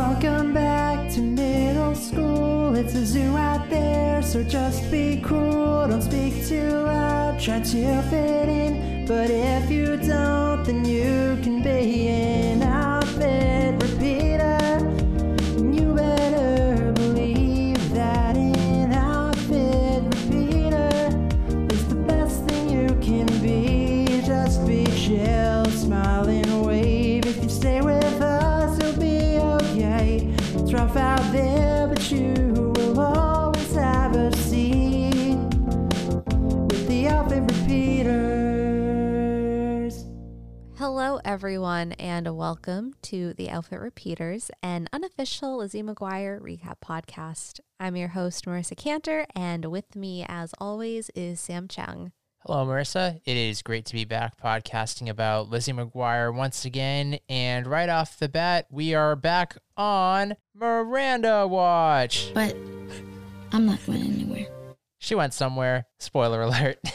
Welcome back to middle school. It's a zoo out there, so just be cool. Don't speak too loud, try to fit in. But if you don't, everyone, and welcome to the Outfit Repeaters, an unofficial Lizzie McGuire recap podcast. I'm your host, Marisa Cantor, and with me, as always, is Sam Chung. Hello, Marisa. It is great to be back podcasting about Lizzie McGuire once again. And right off the bat, we are back on Miranda Watch. But I'm not going anywhere. She went somewhere. Spoiler alert.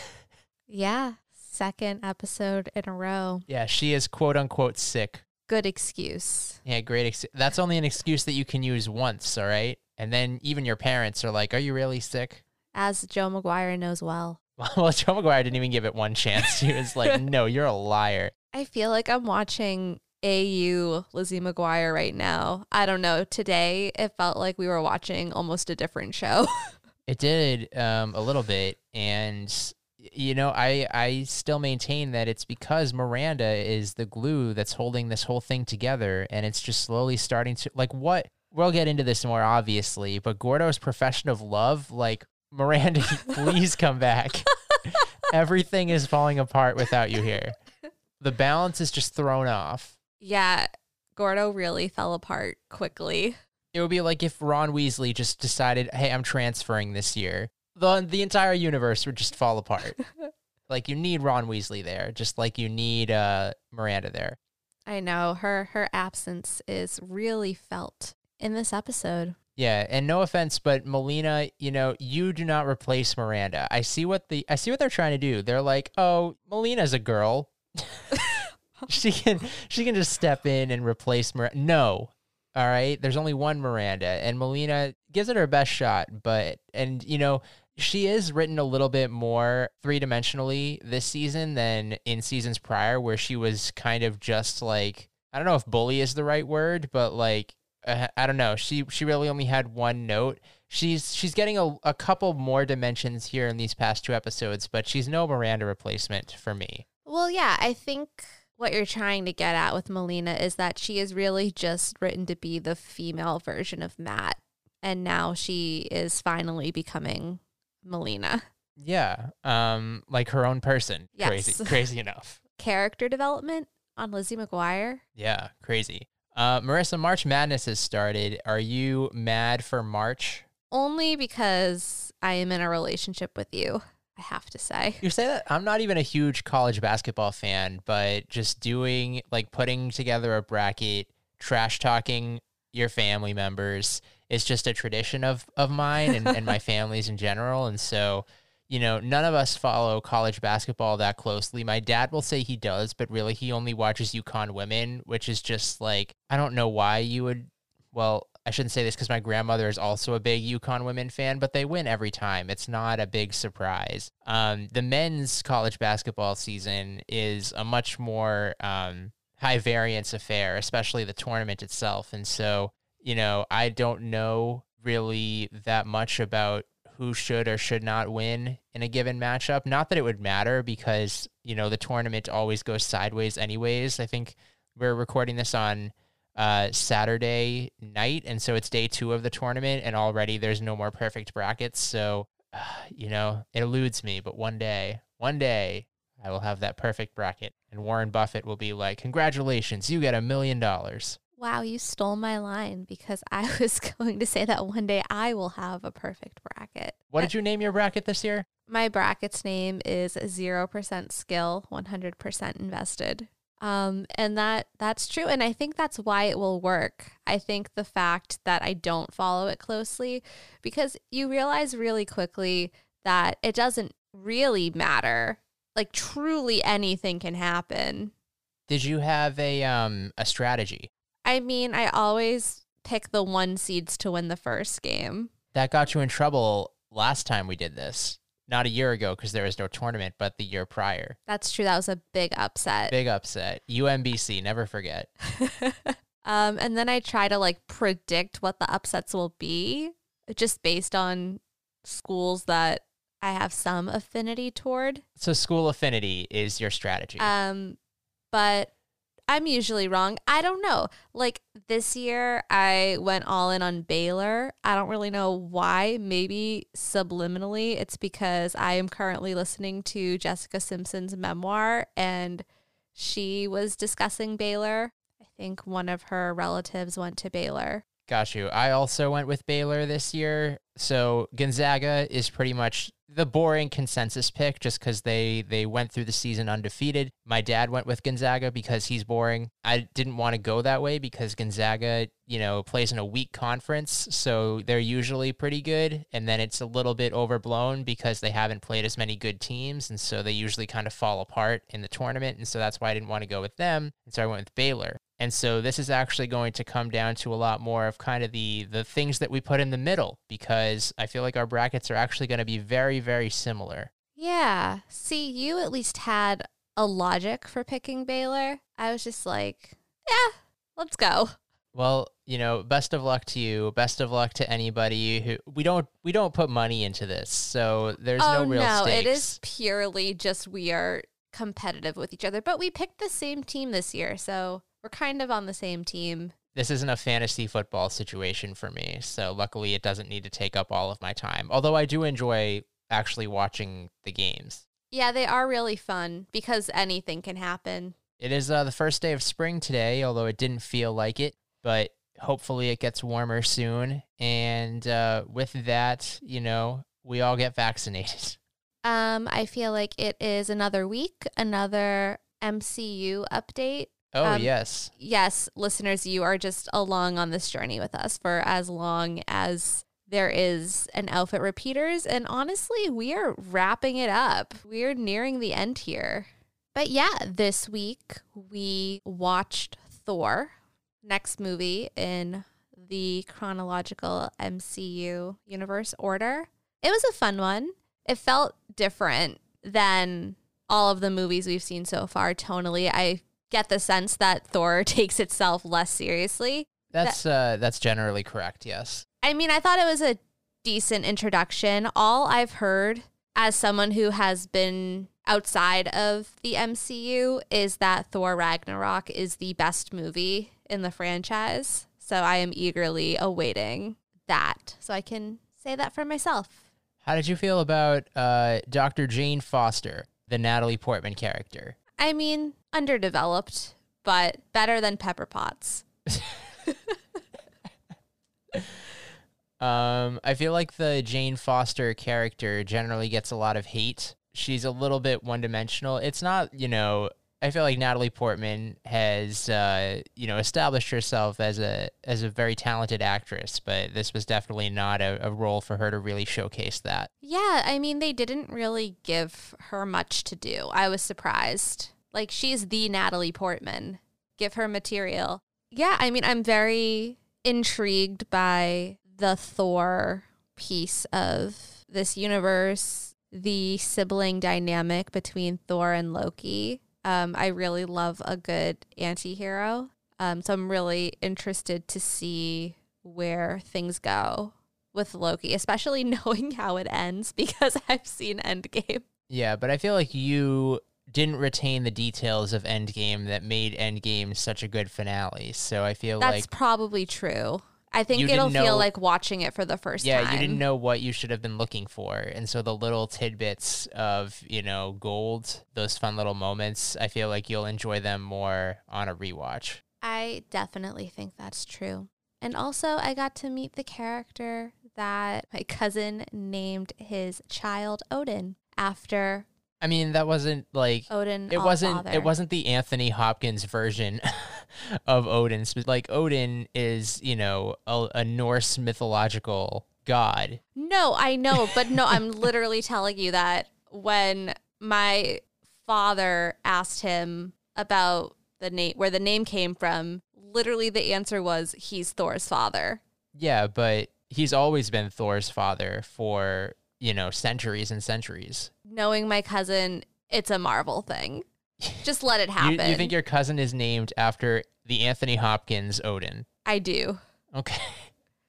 Yeah, second episode in a row. yeah, she is quote unquote sick. Good excuse. Yeah, great. Ex- That's only an excuse that you can use once, all right? And then even your parents are like, Are you really sick? As Joe McGuire knows well. Well, Joe McGuire didn't even give it one chance. He was like, No, you're a liar. I feel like I'm watching AU Lizzie McGuire right now. I don't know. Today, it felt like we were watching almost a different show. It did um, a little bit, and you know, I I still maintain that it's because Miranda is the glue that's holding this whole thing together, and it's just slowly starting to like what we'll get into this more obviously, but Gordo's profession of love, like Miranda, please come back. Everything is falling apart without you here. The balance is just thrown off. yeah, Gordo really fell apart quickly. It would be like if Ron Weasley just decided, "Hey, I'm transferring this year." The the entire universe would just fall apart. like you need Ron Weasley there, just like you need uh, Miranda there. I know her her absence is really felt in this episode. Yeah, and no offense, but Melina, you know, you do not replace Miranda. I see what the I see what they're trying to do. They're like, "Oh, Melina's a girl. she can she can just step in and replace Miranda." No. All right, there's only one Miranda, and Melina gives it her best shot, but and you know, she is written a little bit more three-dimensionally this season than in seasons prior where she was kind of just like I don't know if bully is the right word, but like uh, I don't know. She she really only had one note. She's she's getting a, a couple more dimensions here in these past two episodes, but she's no Miranda replacement for me. Well, yeah, I think what you're trying to get at with Melina is that she is really just written to be the female version of Matt, and now she is finally becoming Melina. Yeah, um, like her own person. Yes. Crazy, crazy enough. Character development on Lizzie McGuire. Yeah, crazy. Uh, Marisa, March Madness has started. Are you mad for March? Only because I am in a relationship with you, I have to say. You say that I'm not even a huge college basketball fan, but just doing like putting together a bracket, trash talking your family members is just a tradition of of mine and, and my family's in general. And so, you know, none of us follow college basketball that closely. My dad will say he does, but really he only watches UConn women, which is just like I don't know why you would well, I shouldn't say this because my grandmother is also a big UConn women fan, but they win every time. It's not a big surprise. Um, the men's college basketball season is a much more um, high variance affair, especially the tournament itself. And so, you know, I don't know really that much about who should or should not win in a given matchup. Not that it would matter because, you know, the tournament always goes sideways, anyways. I think we're recording this on uh, Saturday night, and so it's day two of the tournament, and already there's no more perfect brackets. So, uh, you know, it eludes me, but one day, one day, I will have that perfect bracket, and Warren Buffett will be like, "Congratulations, you get a million dollars." Wow, you stole my line because I was going to say that one day I will have a perfect bracket. What did you name your bracket this year? My bracket's name is 0% skill, 100% invested. Um, and that that's true. And I think that's why it will work. I think the fact that I don't follow it closely, because you realize really quickly that it doesn't really matter. Like truly anything can happen. Did you have a um a strategy? I mean, I always pick the one seeds to win the first game. That got you in trouble last time we did this. Not a year ago because there was no tournament, but the year prior. That's true. That was a big upset. Big upset. UMBC, never forget. um, and then I try to like predict what the upsets will be just based on schools that I have some affinity toward. So school affinity is your strategy. Um, but I'm usually wrong. I don't know. Like this year, I went all in on Baylor. I don't really know why. Maybe subliminally, it's because I am currently listening to Jessica Simpson's memoir and she was discussing Baylor. I think one of her relatives went to Baylor. Got you. I also went with Baylor this year. So Gonzaga is pretty much the boring consensus pick just because they they went through the season undefeated. My dad went with Gonzaga because he's boring. I didn't want to go that way because Gonzaga, you know, plays in a weak conference, so they're usually pretty good, and then it's a little bit overblown because they haven't played as many good teams, and so they usually kind of fall apart in the tournament, and so that's why I didn't want to go with them, and so I went with Baylor. And so this is actually going to come down to a lot more of kind of the the things that we put in the middle because I feel like our brackets are actually going to be very very similar. Yeah. See, you at least had a logic for picking Baylor. I was just like, yeah, let's go. Well, you know, best of luck to you. Best of luck to anybody who we don't we don't put money into this, so there's oh, no real no, stakes. it is purely just we are competitive with each other, but we picked the same team this year, so we're kind of on the same team. This isn't a fantasy football situation for me, so luckily it doesn't need to take up all of my time. Although I do enjoy actually watching the games. Yeah, they are really fun because anything can happen. It is uh, the first day of spring today, although it didn't feel like it, but hopefully it gets warmer soon. And uh, with that, you know, we all get vaccinated. Um, I feel like it is another week, another MCU update. Oh, Um, yes. Yes, listeners, you are just along on this journey with us for as long as there is an outfit repeaters. And honestly, we are wrapping it up. We're nearing the end here. But yeah, this week we watched Thor, next movie in the chronological MCU universe order. It was a fun one. It felt different than all of the movies we've seen so far tonally. I get the sense that Thor takes itself less seriously. That's uh, that's generally correct. Yes. I mean, I thought it was a decent introduction. All I've heard as someone who has been outside of the MCU is that Thor Ragnarok is the best movie in the franchise. So I am eagerly awaiting that so I can say that for myself. How did you feel about uh, Dr. Jane Foster, the Natalie Portman character? I mean, underdeveloped, but better than Pepper Potts. Um, I feel like the Jane Foster character generally gets a lot of hate. She's a little bit one dimensional. It's not, you know, I feel like Natalie Portman has, uh, you know, established herself as a as a very talented actress, but this was definitely not a, a role for her to really showcase that. Yeah, I mean, they didn't really give her much to do. I was surprised. Like, she's the Natalie Portman. Give her material. Yeah, I mean, I'm very intrigued by the Thor piece of this universe, the sibling dynamic between Thor and Loki. Um, I really love a good anti hero. Um, so I'm really interested to see where things go with Loki, especially knowing how it ends because I've seen Endgame. Yeah, but I feel like you didn't retain the details of Endgame that made Endgame such a good finale. So I feel That's like That's probably true. I think You it'll feel know- like watching it for the first yeah, time. Yeah, you didn't know what you should have been looking for. And so the little tidbits of, you know, gold, those fun little moments, I feel like you'll enjoy them more on a rewatch. I definitely think that's true. And also, I got to meet the character that my cousin named his child Odin after I mean, that wasn't like Odin. it wasn't Allfather. it wasn't the Anthony Hopkins version of Odin. Like Odin is, you know, a, a Norse mythological god. No, I know, but no, I'm literally telling you that when my father asked him about the name, where the name came from, literally the answer was he's Thor's father. Yeah, but he's always been Thor's father for, you know, centuries and centuries. Knowing my cousin, it's a Marvel thing. Just let it You, happen. you think your cousin is named after the Anthony Hopkins Odin? I do. Okay.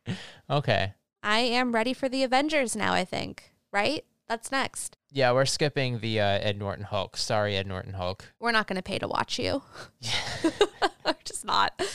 okay. I am ready for the Avengers now, I think. Right? That's next. Yeah, we're skipping the uh, Ed Norton Hulk. Sorry, Ed Norton Hulk. We're not going to pay to watch you. We're just not. I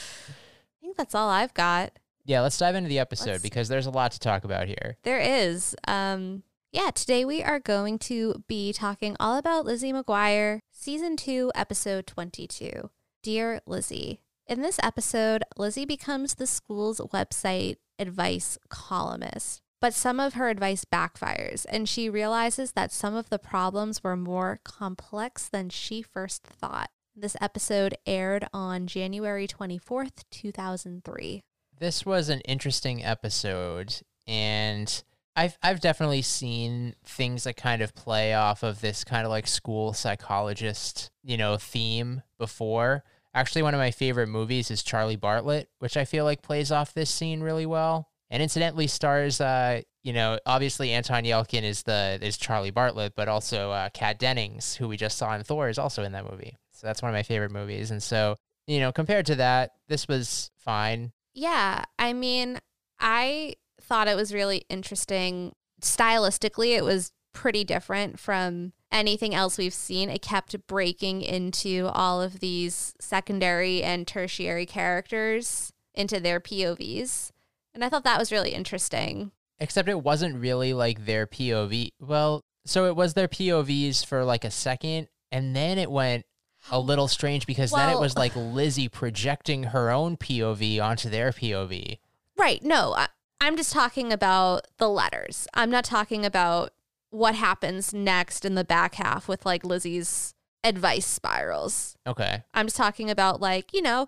think that's all I've got. Yeah, let's dive into the episode Let's- because there's a lot to talk about here. There is. Um, yeah, today we are going to be talking all about Lizzie McGuire, season two, episode 22. Dear Lizzie. In this episode, Lizzie becomes the school's website advice columnist. But some of her advice backfires, and she realizes that some of the problems were more complex than she first thought. This episode aired on January 24th, 2003. This was an interesting episode, and I've I've definitely seen things that kind of play off of this kind of like school psychologist, you know, theme before. Actually, one of my favorite movies is Charlie Bartlett, which I feel like plays off this scene really well. And incidentally stars uh, you know, obviously Anton Yelchin is the is Charlie Bartlett, but also uh, Kat Dennings, who we just saw in Thor, is also in that movie. So that's one of my favorite movies. And so, you know, compared to that, this was fine. Yeah, I mean, I thought it was really interesting. Stylistically, it was pretty different from anything else we've seen. It kept breaking into all of these secondary and tertiary characters into their POVs. And I thought that was really interesting. Except it wasn't really like their POV. Well, so it was their POVs for like a second, and then it went a little strange because then it was like Lizzie projecting her own POV onto their POV. Right. No, I, I'm just talking about the letters. I'm not talking about what happens next in the back half with like Lizzie's advice spirals. Okay. I'm just talking about like, you know,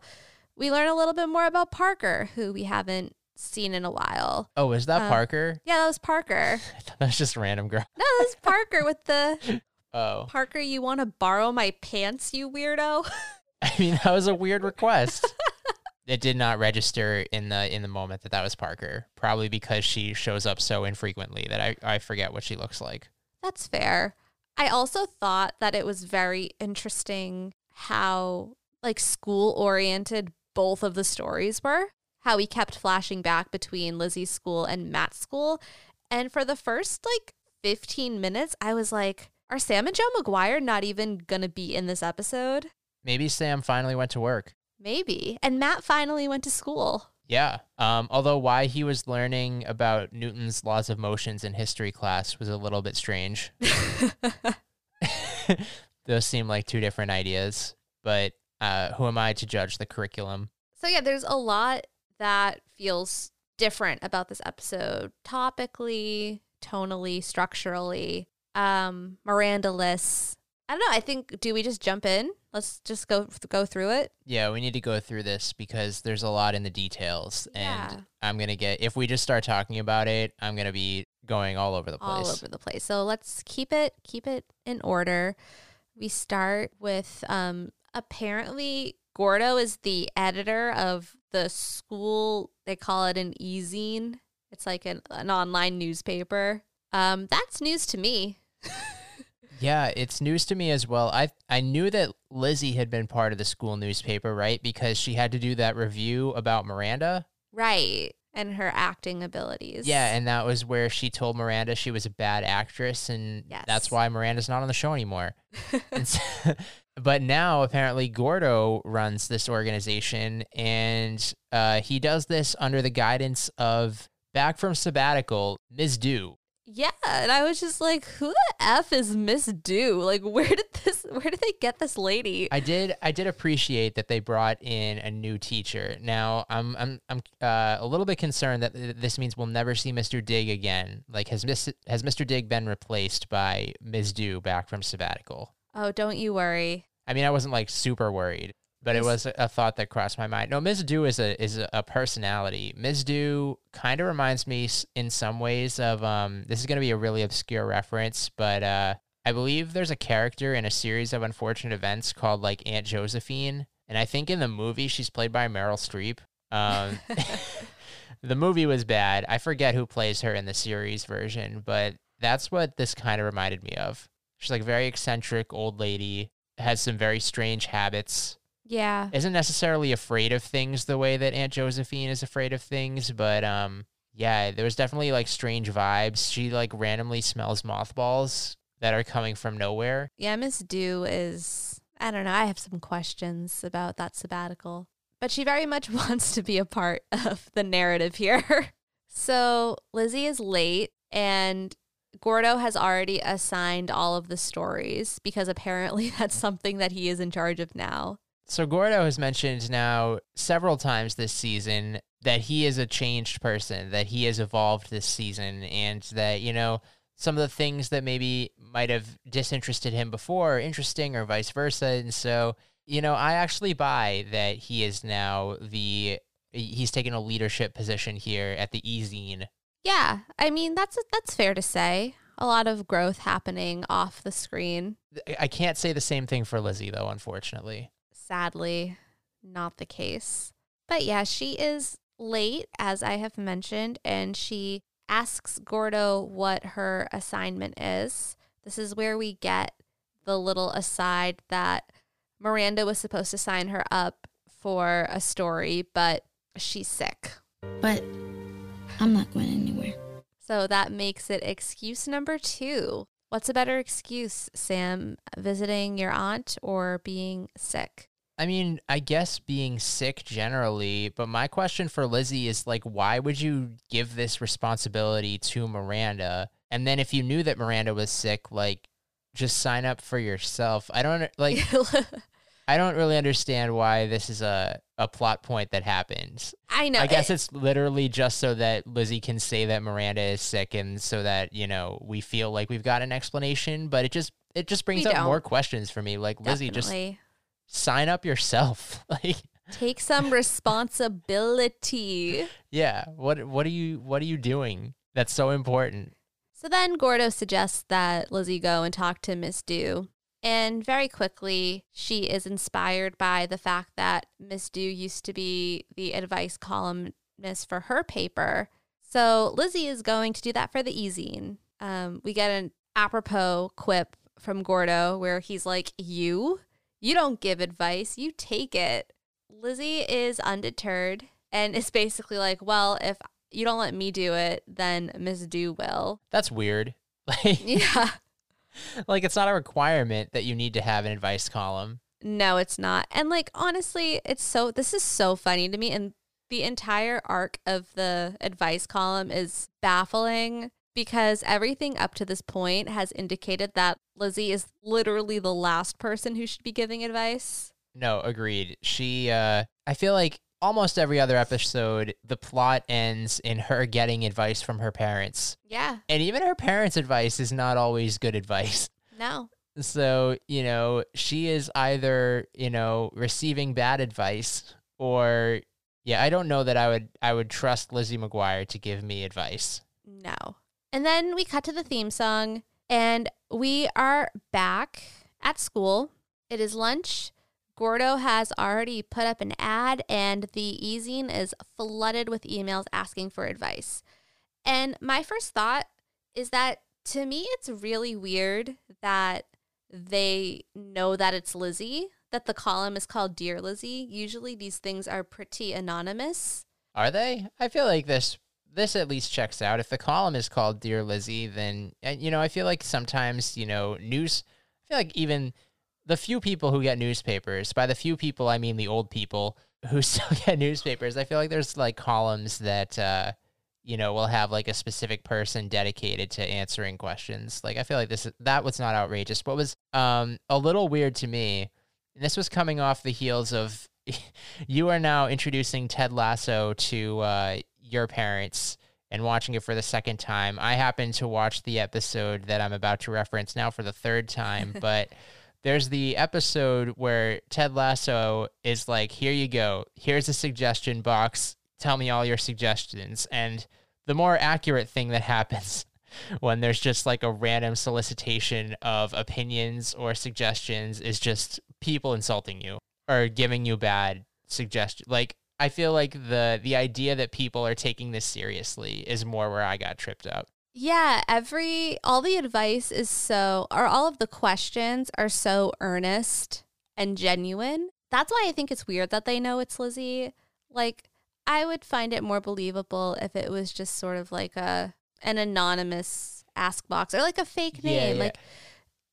we learn a little bit more about Parker, who we haven't seen in a while. Oh, is that Uh, Parker? Yeah, that was Parker. I thought that was just random girl. No, that was Parker with the Oh. Parker, you want to borrow my pants, you weirdo? I mean, that was a weird request. It did not register in the in the moment that that was Parker. Probably because she shows up so infrequently that I, I forget what she looks like. That's fair. I also thought that it was very interesting how like school oriented both of the stories were. How we kept flashing back between Lizzie's school and Matt's school. And for the first like 15 minutes, I was like, are Sam and Joe McGuire not even gonna be in this episode? Maybe Sam finally went to work. Maybe. And Matt finally went to school. Yeah. Um, although why he was learning about Newton's laws of motions in history class was a little bit strange. Those seem like two different ideas, but uh, who am I to judge the curriculum? So yeah, there's a lot that feels different about this episode topically, tonally, structurally. Um, Miranda lists. I don't know. I think do we just jump in? Let's just go go through it. Yeah, we need to go through this because there's a lot in the details, Yeah. and I'm gonna get if we just start talking about it, I'm gonna be going all over the place. all over the place. So let's keep it keep it in order. We start with um apparently Gordo is the editor of the school. They call it an e-zine. It's like an, an online newspaper. Um, that's news to me. Yeah, it's news to me as well. I I knew that Lizzie had been part of the school newspaper, right? Because she had to do that review about Miranda. Right. And her acting abilities. Yeah, and that was where she told Miranda she was a bad actress, and Yes. that's why Miranda's not on the show anymore. So- but now apparently Gordo runs this organization, and uh, he does this under the guidance of back from sabbatical Ms. Do. Yeah, and I was just like, who the f is Miss Do? Like, where did this? Where did they get this lady? I did I did appreciate that they brought in a new teacher. Now I'm I'm I'm uh, a little bit concerned that th- this means we'll never see Mr. Dig again. Like has Miss has Mr. Dig been replaced by Ms. Do back from sabbatical? oh, don't you worry. I mean, I wasn't like super worried, but it was a, thought that crossed my mind. No, Ms. Do is a is a, personality. Ms. Do kind of reminds me in some ways of um. This is going to be a really obscure reference, but uh, I believe there's a character in a series of unfortunate events called like Aunt Josephine, And I think in the movie she's played by Meryl Streep. Um, the movie was bad. I forget who plays her in the series version, but that's what this kind of reminded me of. She's like a very eccentric old lady, has some very strange habits, Yeah. isn't necessarily afraid of things the way that Aunt Josephine is afraid of things, but um yeah, there was definitely like strange vibes. She like randomly smells mothballs that are coming from nowhere. Yeah, Miss Dew is, I don't know, I have some questions about that sabbatical, but she very much wants to be a part of the narrative here. so Lizzie is late, and Gordo has already assigned all of the stories because apparently that's something that he is in charge of now. So Gordo has mentioned now several times this season that he is a changed person, that he has evolved this season, and that, you know, some of the things that maybe might have disinterested him before are interesting or vice versa. And so, you know, I actually buy that he is now the he's taken a leadership position here at the E-Zine. Yeah, I mean that's that's fair to say. A lot of growth happening off the screen. I- I can't say the same thing for Lizzie though, unfortunately. Sadly not the case. But yeah, she is late, as I have mentioned, and she asks Gordo what her assignment is. This is where we get the little aside that Miranda was supposed to sign her up for a story, but she's sick. But I'm not going anywhere. So that makes it excuse number two. What's a better excuse, Sam? Visiting your aunt or being sick? I mean, I guess being sick generally, but my question for Lizzie is like, why would you give this responsibility to Miranda? And then if you knew that Miranda was sick, like, just sign up for yourself. I don't like. I don't really understand why this is a a plot point that happens. I know. I guess it- it's literally just so that Lizzie can say that Miranda is sick, and so that you know we feel like we've got an explanation. But it just it just brings up more don't. questions for me. Like Lizzie, just definitely. Sign up yourself. like. Take some responsibility. Yeah. What what are you what are you doing? That's so important. So then Gordo suggests that Lizzie go and talk to Miss Dew. And very quickly, she is inspired by the fact that Miss Dew used to be the advice columnist for her paper. So Lizzie is going to do that for the e-zine. Um, we get an apropos quip from Gordo where he's like, You? You don't give advice, you take it. Lizzie is undeterred and is basically like, Well, if you don't let me do it, then Miss Dew will. That's weird. Like Yeah. like it's not a requirement that you need to have an advice column. No, it's not. And like honestly, it's so this is so funny to me and the entire arc of the advice column is baffling because everything up to this point has indicated that Lizzie is literally the last person who should be giving advice. No, agreed. She uh I feel like almost every other episode the plot ends in her getting advice from her parents. Yeah. And even her parents' advice is not always good advice. No. So, you know, she is either, you know, receiving bad advice or yeah, I don't know that I would I would trust Lizzie McGuire to give me advice. No. And then we cut to the theme song and we are back at school. It is lunch. Gordo has already put up an ad and the e-zine is flooded with emails asking for advice. And my first thought is that to me it's really weird that they know that it's Lizzie, that the column is called Dear Lizzie. Usually these things are pretty anonymous. Are they? I feel like this this at least checks out. If the column is called Dear Lizzie, then and you know, I feel like sometimes, you know, news I feel like even the few people who get newspapers, by the few people I mean the old people who still get newspapers, I feel like there's like columns that uh you know, will have like a specific person dedicated to answering questions. Like I feel like this that was not outrageous. What was um a little weird to me, and this was coming off the heels of you are now introducing Ted Lasso to uh, your parents and watching it for the second time. I happen to watch the episode that I'm about to reference now for the third time, but there's the episode where Ted Lasso is like, "Here you go. Here's a suggestion box. Tell me all your suggestions." And the more accurate thing that happens when there's just like a random solicitation of opinions or suggestions is just people insulting you. or giving you bad suggestions. Like I feel like the the idea that people are taking this seriously is more where I got tripped up. Yeah, every all the advice is so or all of the questions are so earnest and genuine. That's why I think it's weird that they know it's Lizzie. Like I would find it more believable if it was just sort of like a an anonymous ask box or like a fake name. yeah. Like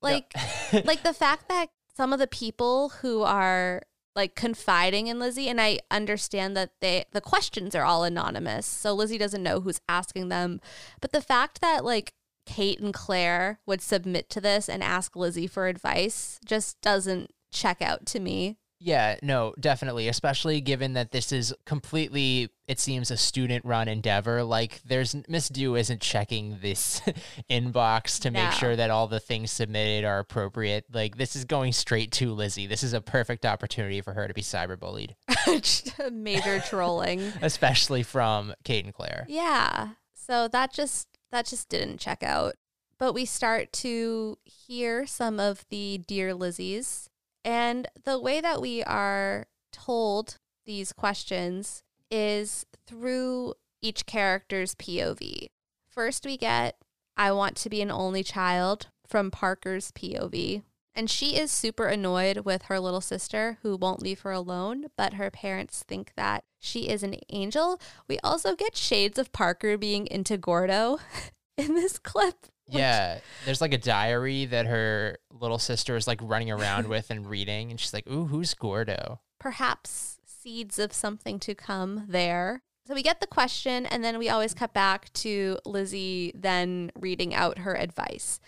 like like the fact that some of the people who are like confiding in Lizzie and I understand that they the questions are all anonymous. So Lizzie doesn't know who's asking them. But the fact that like Kate and Claire would submit to this and ask Lizzie for advice just doesn't check out to me. Yeah, no, definitely. Especially given that this is completely, it seems, a student run endeavor. Like, there's Miss Dew isn't checking this inbox to make sure that all the things submitted are appropriate. Like, this is going straight to Lizzie. This is a perfect opportunity for her to be cyberbullied, Major trolling. especially from Kate and Claire. Yeah. So that just that just didn't check out. But we start to hear some of the dear Lizzies and the way that we are told these questions is through each character's POV. First we get I want to be an only child from Parker's POV. And she is super annoyed with her little sister who won't leave her alone, but her parents think that she is an angel. We also get shades of Parker being into Gordo in this clip. Yeah, there's like a diary that her little sister is like running around with and reading, and she's like, "Ooh, who's Gordo?" perhaps seeds of something to come there. So we get the question, and then we always cut back to Lizzie then reading out her advice.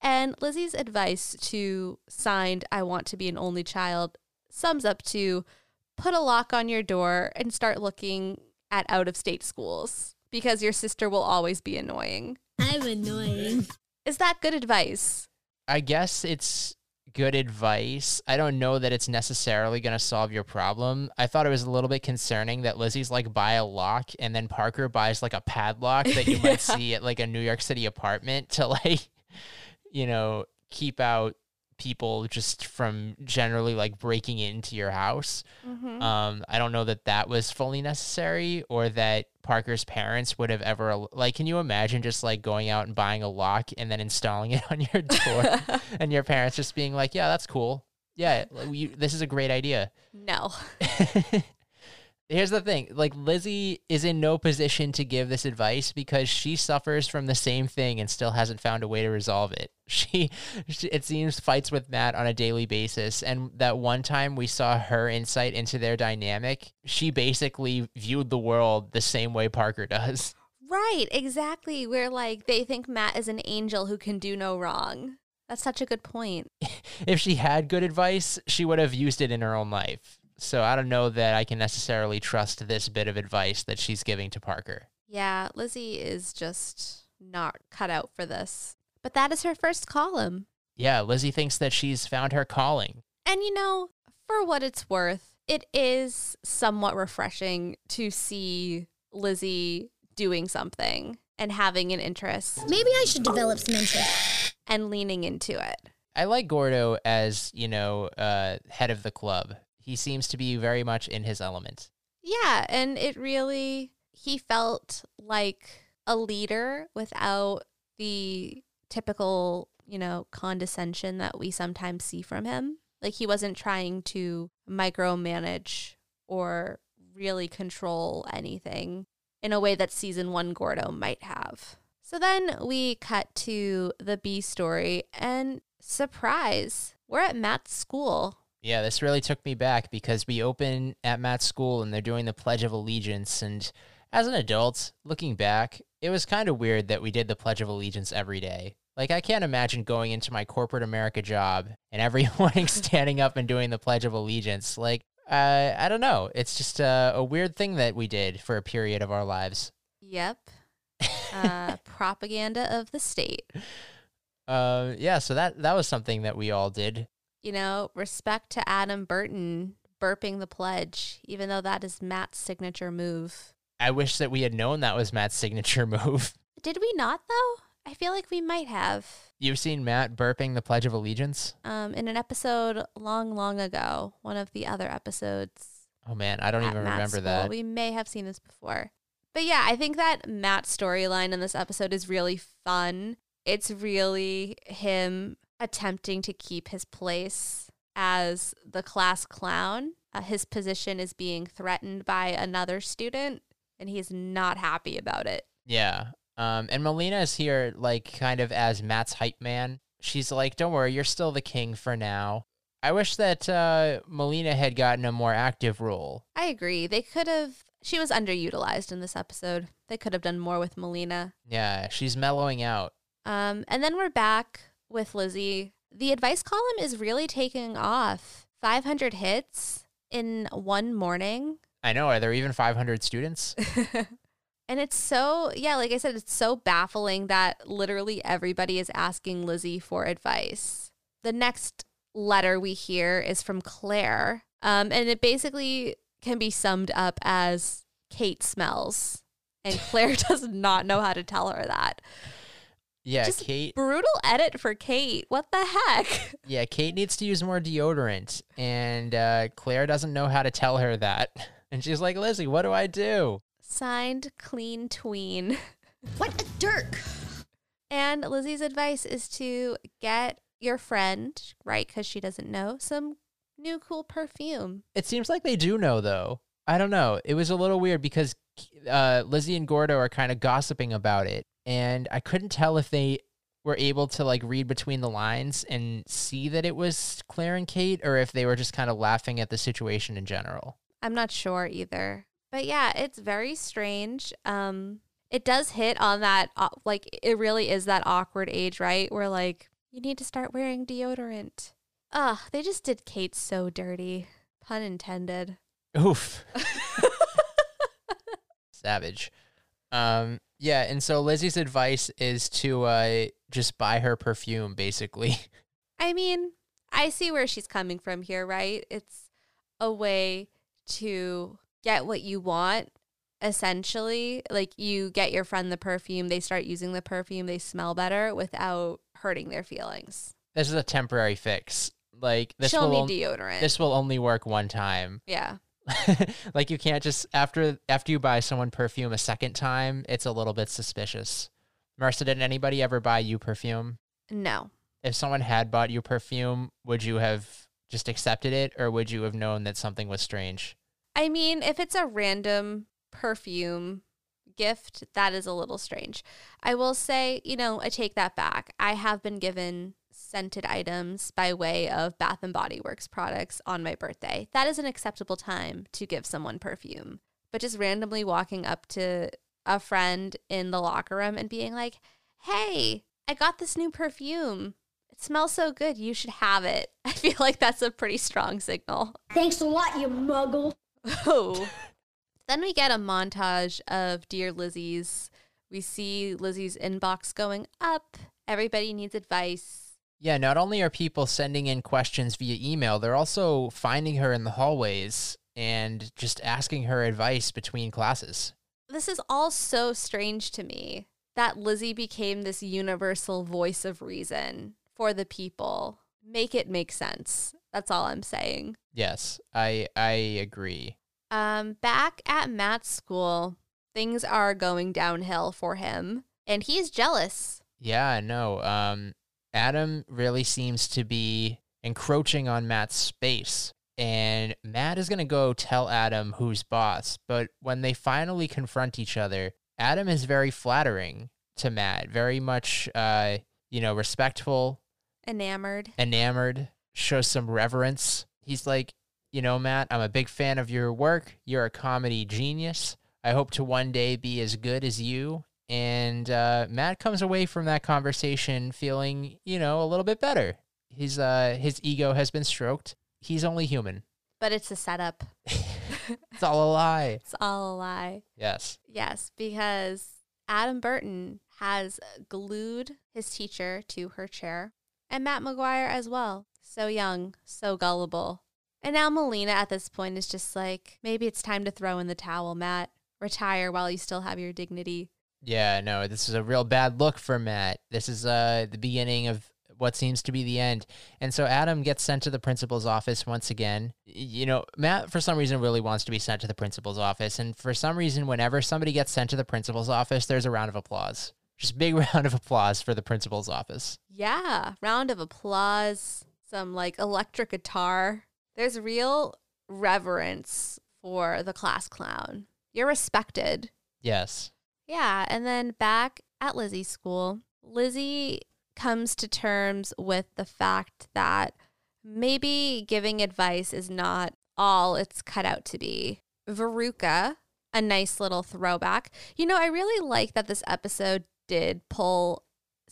And Lizzie's advice to signed, I want to be an only child, sums up to put a lock on your door and start looking at out of state schools because your sister will always be annoying. I'm annoying. Is that good advice? I guess it's good advice. I don't know that it's necessarily going to solve your problem. I thought it was a little bit concerning that Lizzie's like buy a lock and then Parker buys like a padlock that you Yeah. might see at like a New York City apartment to like, you know, keep out people just from generally like breaking into your house. Mm-hmm. Um, I don't know that that was fully necessary or that Parker's parents would have ever like. Can you imagine just like going out and buying a lock and then installing it on your door, and your parents just being like, "Yeah, that's cool. Yeah, you, this is a great idea." no. Here's the thing: like Lizzie is in no position to give this advice because she suffers from the same thing and still hasn't found a way to resolve it. She, she, it seems, fights with Matt on a daily basis. And that one time we saw her insight into their dynamic, she basically viewed the world the same way Parker does. Right, exactly. Where like they think Matt is an angel who can do no wrong. That's such a good point. If she had good advice, she would have used it in her own life. So I don't know that I can necessarily trust this bit of advice that she's giving to Parker. Yeah, Lizzie is just not cut out for this. But that is her first column. Yeah, Lizzie thinks that she's found her calling. And you know, for what it's worth, it is somewhat refreshing to see Lizzie doing something and having an interest Maybe I should develop some interest. and leaning into it. I like Gordo as, you know, uh, head of the club. He seems to be very much in his element. Yeah, and it really he felt like a leader without the typical, you know, condescension that we sometimes see from him. Like he wasn't trying to micromanage or really control anything in a way that season 1 Gordo might have. So then we cut to the B story and surprise, we're at Matt's school. Yeah, this really took me back because we open at Matt's school and they're doing the Pledge of Allegiance. And as an adult, looking back, it was kind of weird that we did the Pledge of Allegiance every day. Like, I can't imagine going into my corporate America job and every morning standing up and doing the Pledge of Allegiance. Like, uh, I don't know. It's just a, a weird thing that we did for a period of our lives. Yep. Uh, propaganda of the state. Uh, yeah, so that that was something that we all did. You know, respect to Adam Burton burping the pledge, even though that is Matt's signature move. I wish that we had known that was Matt's signature move. Did we not, though? I feel like we might have. You've seen Matt burping the Pledge of Allegiance? Um, in an episode long, long ago, one of the other episodes. Oh man, I don't even Matt's remember school. that. We may have seen this before. But yeah, I think that Matt's storyline in this episode is really fun. It's really him attempting to keep his place as the class clown. Uh, his position is being threatened by another student, and he's not happy about it. Yeah. Um, and Melina is here, like, kind of as Matt's hype man. She's like, don't worry, you're still the king for now. I wish that uh, Melina had gotten a more active role. I agree. They could have. She was underutilized in this episode. They could have done more with Melina. Yeah, she's mellowing out. Um, and then we're back with Lizzie. The advice column is really taking off. 500 hits in one morning. I know. Are there even 500 students? And it's so, yeah, like I said, it's so baffling that literally everybody is asking Lizzie for advice. The next letter we hear is from Claire. Um, and it basically can be summed up as Kate smells. And Claire does not know how to tell her that. Yeah, Just Kate. Brutal edit for Kate. What the heck? Yeah, Kate needs to use more deodorant, and uh, Claire doesn't know how to tell her that. And she's like, Lizzie, what do I do? Signed Clean Tween. What a dirk! And Lizzie's advice is to get your friend, right? Because she doesn't know, some new cool perfume. It seems like they do know, though. I don't know. It was a little weird because uh, Lizzie and Gordo are kind of gossiping about it, and I couldn't tell if they were able to like read between the lines and see that it was Claire and Kate, or if they were just kind of laughing at the situation in general. I'm not sure either. But yeah, it's very strange. Um, it does hit on that, uh, like, it really is that awkward age, right? Where, like, you need to start wearing deodorant. Ugh, they just did Kate so dirty. Pun intended. Oof. Savage. Um, yeah, and so Lizzie's advice is to uh, just buy her perfume, basically. I mean, I see where she's coming from here, right? It's a way to get what you want, essentially. Like you get your friend the perfume, they start using the perfume, they smell better without hurting their feelings. This is a temporary fix. Like this Show will on- deodorant. this will only work one time. yeah. like you can't just after after you buy someone perfume a second time, it's a little bit suspicious. Marisa, did anybody ever buy you perfume? No. If someone had bought you perfume, would you have just accepted it or would you have known that something was strange? I mean, if it's a random perfume gift, that is a little strange. I will say, you know, I take that back. I have been given scented items by way of Bath and Body Works products on my birthday. That is an acceptable time to give someone perfume. But just randomly walking up to a friend in the locker room and being like, "Hey, I got this new perfume. It smells so good. You should have it." I feel like that's a pretty strong signal. Thanks a lot, you muggle. Oh. Then we get a montage of Dear Lizzie's. We see Lizzie's inbox going up. Everybody needs advice. Yeah, not only are people sending in questions via email, they're also finding her in the hallways and just asking her advice between classes. This is all so strange to me that Lizzie became this universal voice of reason for the people. Make it make sense. That's all I'm saying. Yes, I I agree. Um, back at Matt's school, things are going downhill for him, and he's jealous. Yeah, no. Um Adam really seems to be encroaching on Matt's space. And Matt is going to go tell Adam who's boss. But when they finally confront each other, Adam is very flattering to Matt, very much, uh, you know, respectful, Enamored. enamored, shows some reverence. He's like, you know, Matt, I'm a big fan of your work. You're a comedy genius. I hope to one day be as good as you. And uh, Matt comes away from that conversation feeling, you know, a little bit better. His uh, his ego has been stroked. He's only human. But it's a setup. It's all a lie. It's all a lie. Yes. Yes, because Adam Burton has glued his teacher to her chair, and Matt McGuire as well. So young, so gullible. And now Melina at this point is just like, maybe it's time to throw in the towel, Matt. Retire while you still have your dignity. Yeah, no, this is a real bad look for Matt. This is uh the beginning of what seems to be the end. And so Adam gets sent to the principal's office once again. You know, Matt for some reason really wants to be sent to the principal's office, and for some reason whenever somebody gets sent to the principal's office, there's a round of applause. Just big round of applause for the principal's office. Yeah, round of applause, some like electric guitar. There's real reverence for the class clown. You're respected. Yes. Yeah, and then back at Lizzie's school, Lizzie comes to terms with the fact that maybe giving advice is not all it's cut out to be. Veruca, a nice little throwback. You know, I really like that this episode did pull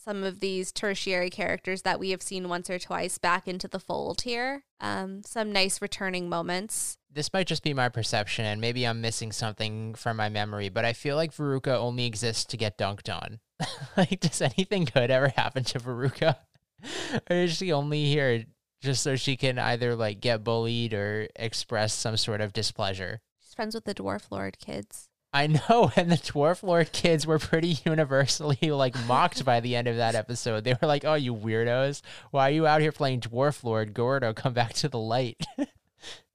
some of these tertiary characters that we have seen once or twice back into the fold here. Um, some nice returning moments. This might just be my perception, and maybe I'm missing something from my memory, but I feel like Veruca only exists to get dunked on. like, does anything good ever happen to Veruca? or is she only here just so she can either like get bullied or express some sort of displeasure? She's friends with the Dwarf Lord kids. I know, and the Dwarf Lord kids were pretty universally like mocked by the end of that episode. They were like, "Oh, you weirdos! Why are you out here playing Dwarf Lord? Gordo, come back to the light."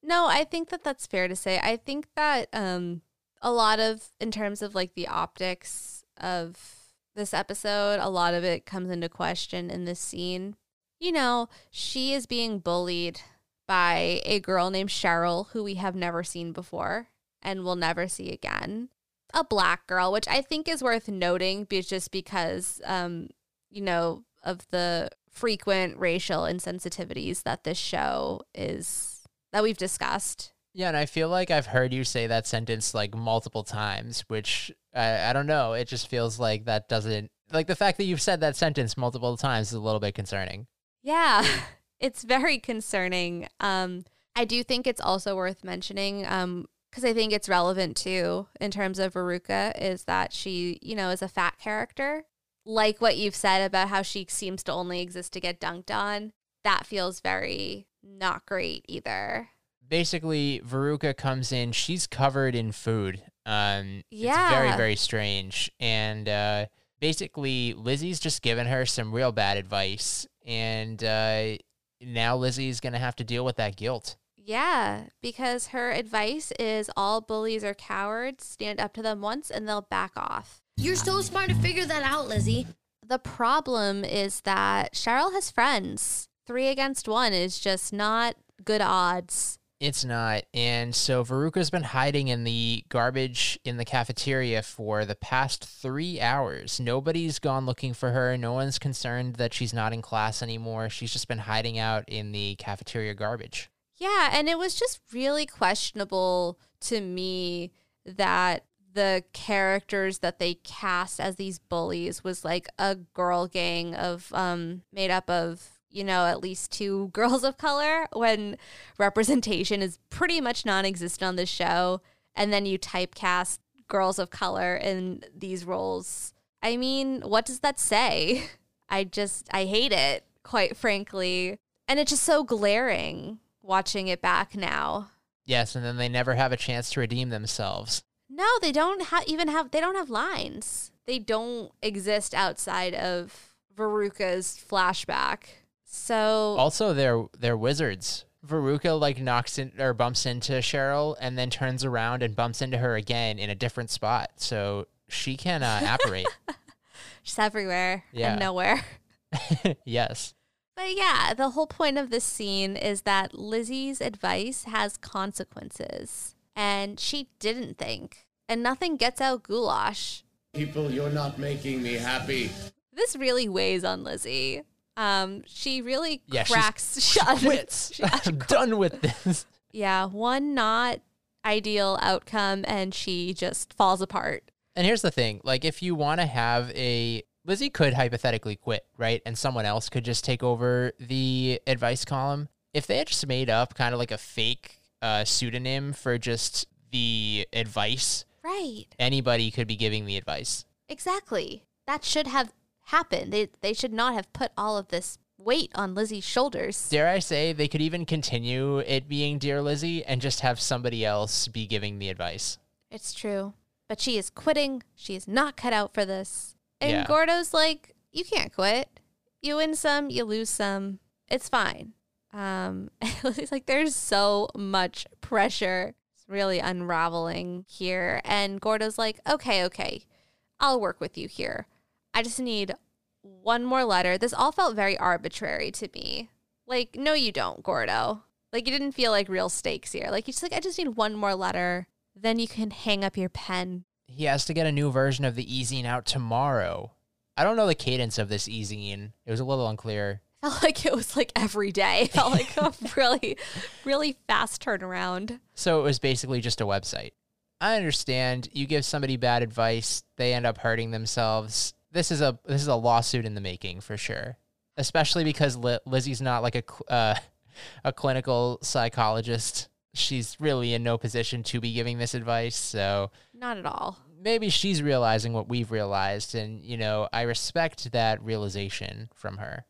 No, I think that that's fair to say. I think that um, a lot of, in terms of like the optics of this episode, a lot of it comes into question in this scene. You know, she is being bullied by a girl named Cheryl, who we have never seen before and we'll never see again. A black girl, which I think is worth noting, just because, um, you know, of the frequent racial insensitivities that this show is that we've discussed. Yeah, and I feel like I've heard you say that sentence like multiple times, which I, I don't know. It just feels like that doesn't like the fact that you've said that sentence multiple times is a little bit concerning. Yeah, it's very concerning. Um, I do think it's also worth mentioning um, because I think it's relevant too in terms of Veruca is that she, you know, is a fat character. Like what you've said about how she seems to only exist to get dunked on. That feels very not great either. Basically, Veruca comes in. She's covered in food. Um, it's Yeah. very very strange. And uh, basically, Lizzie's just given her some real bad advice, and uh, now Lizzie's gonna have to deal with that guilt. Yeah, because her advice is all bullies are cowards, stand up to them once and they'll back off. You're so smart to figure that out, Lizzie. The problem is that Cheryl has friends. Three against one is just not good odds. It's not. And so Veruca's been hiding in the garbage in the cafeteria for the past three hours. Nobody's gone looking for her. No one's concerned that she's not in class anymore. She's just been hiding out in the cafeteria garbage. Yeah, and it was just really questionable to me that the characters that they cast as these bullies was like a girl gang of um made up of you know at least two girls of color when representation is pretty much non-existent on this show and then you typecast girls of color in these roles. I mean what does that say? I just i hate it quite frankly. And it's just so glaring watching it back now Yes, and then they never have a chance to redeem themselves. no, they don't have even have they don't have lines. They don't exist outside of Veruca's flashback. So Also, they're they're wizards. Veruca like knocks in or bumps into Cheryl and then turns around and bumps into her again in a different spot. So she can uh, apparate. she's everywhere Yeah. and nowhere. yes. But yeah, the whole point of this scene is that Lizzie's advice has consequences. And she didn't think. And nothing gets out goulash. People, you're not making me happy. This really weighs on Lizzie. Um, she really Yeah, cracks shut. Quits. She- I'm done with this. yeah, one not ideal outcome and she just falls apart. And here's the thing like, if you want to have a. Lizzie could hypothetically quit, right? And someone else could just take over the advice column. If they had just made up kind of like a fake uh, pseudonym for just the advice, Right. anybody could be giving the advice. Exactly. That should have happened. They they should not have put all of this weight on Lizzie's shoulders. Dare I say, they could even continue it being Dear Lizzie and just have somebody else be giving the advice. It's true. but she is quitting. She is not cut out for this. And Yeah. Gordo's like, you can't quit. You win some, you lose some. It's fine. Um, it's like there's so much pressure. It's really unraveling here. And Gordo's like, okay, okay, I'll work with you here. I just need one more letter. This all felt very arbitrary to me. Like, no, you don't, Gordo. Like, you didn't feel like real stakes here. Like, you just like, I just need one more letter. Then you can hang up your pen. He has to get a new version of the e-zine out tomorrow. I don't know the cadence of this e-zine. It was a little unclear. Felt like it was like every day. It felt like a really, really fast turnaround. So it was basically just a website. I understand you give somebody bad advice, they end up hurting themselves. This is a this is a lawsuit in the making for sure. Especially because Li- Lizzie's not like a uh, a clinical psychologist. She's really in no position to be giving this advice, so Not at all. maybe she's realizing what we've realized and you know, I respect that realization from her.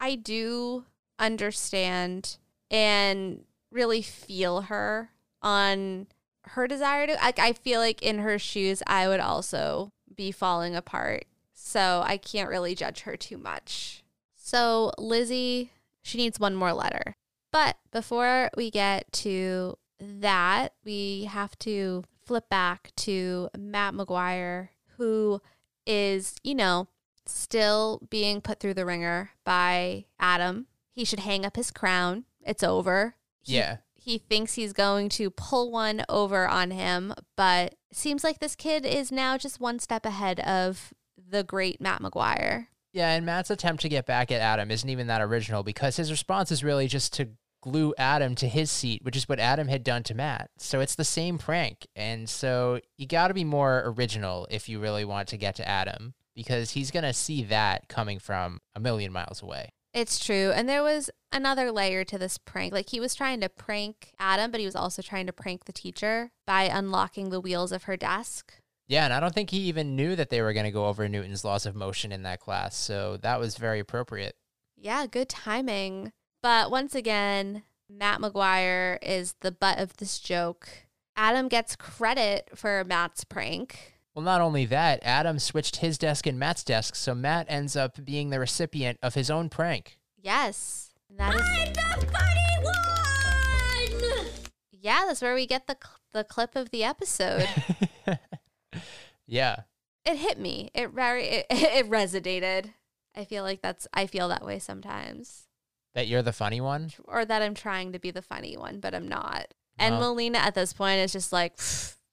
I do understand and really feel her on her desire to like I feel like in her shoes I would also be falling apart. So I can't really judge her too much. So Lizzie, she needs one more letter. But before we get to that, we have to flip back to Matt McGuire, who is, you know, still being put through the ringer by Adam. He should hang up his crown. It's over. He- Yeah. He thinks he's going to pull one over on him, but seems like this kid is now just one step ahead of the great Matt McGuire. Yeah, and Matt's attempt to get back at Adam isn't even that original because his response is really just to glue Adam to his seat, which is what Adam had done to Matt. So it's the same prank. And so you got to be more original if you really want to get to Adam because he's going to see that coming from a million miles away. It's true. And there was another layer to this prank. Like he was trying to prank Adam, but he was also trying to prank the teacher by unlocking the wheels of her desk. Yeah, and I don't think he even knew that they were going to go over Newton's laws of motion in that class. So that was very appropriate. Yeah, good timing. But once again, Matt McGuire is the butt of this joke. Adam gets credit for Matt's prank. Well, not only that, Adam switched his desk and Matt's desk, so Matt ends up being the recipient of his own prank. Yes. And that is I'm the funny one! Yeah, that's where we get the cl- the clip of the episode. yeah. it hit me. It very it, it resonated. I feel like that's I feel that way sometimes. That you're the funny one? Or that I'm trying to be the funny one, but I'm not. And No. Melina at this point is just like,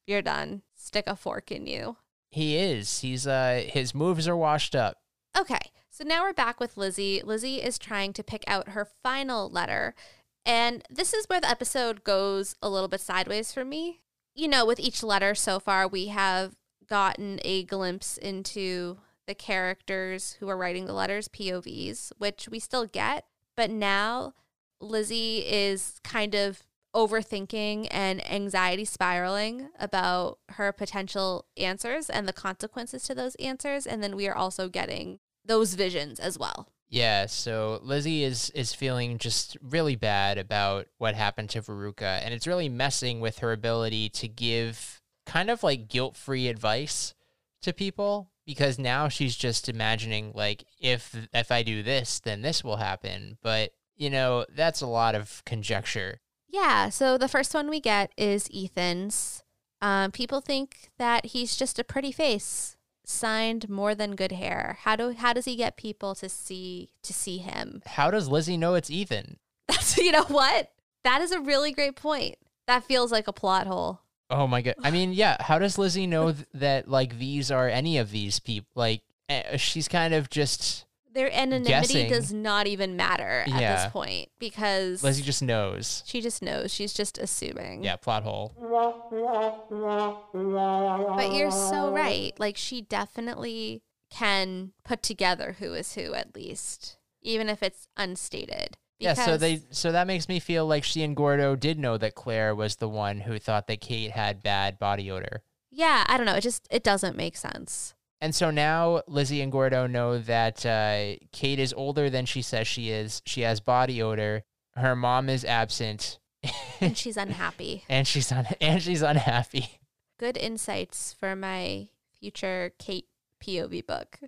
you're done. Stick a fork in you. He is. He's uh his moves are washed up. Okay, so now we're back with Lizzie. Lizzie is trying to pick out her final letter. And this is where the episode goes a little bit sideways for me. You know, with each letter so far, we have gotten a glimpse into the characters who are writing the letters, POVs, which we still get. But now Lizzie is kind of overthinking and anxiety spiraling about her potential answers and the consequences to those answers. And then we are also getting those visions as well. Yeah, so Lizzie is is feeling just really bad about what happened to Veruca, and it's really messing with her ability to give kind of like guilt-free advice to people because now she's just imagining like if if I do this, then this will happen. But, you know, that's a lot of conjecture. Yeah. So the first one we get is Ethan's. Um, people think that he's just a pretty face, signed more than good hair. How do how does he get people to see to see him? How does Lizzie know it's Ethan? That's you know what? That is a really great point. That feels like a plot hole. Oh my god. I mean, yeah, how does Lizzie know th- that like these are any of these people? Like eh, she's kind of just Their anonymity Guessing. does not even matter at Yeah. this point because Lizzie just knows. she just knows. She's just assuming. Yeah, plot hole. But you're so right. Like she definitely can put together who is who at least, even if it's unstated. Yeah, so they so that makes me feel like she and Gordo did know that Claire was the one who thought that Kate had bad body odor. Yeah, I don't know. It just it doesn't make sense. And so now Lizzie and Gordo know that uh, Kate is older than she says she is. She has body odor. Her mom is absent, And she's unhappy. and she's un- and she's unhappy. good insights for my future Kate POV book.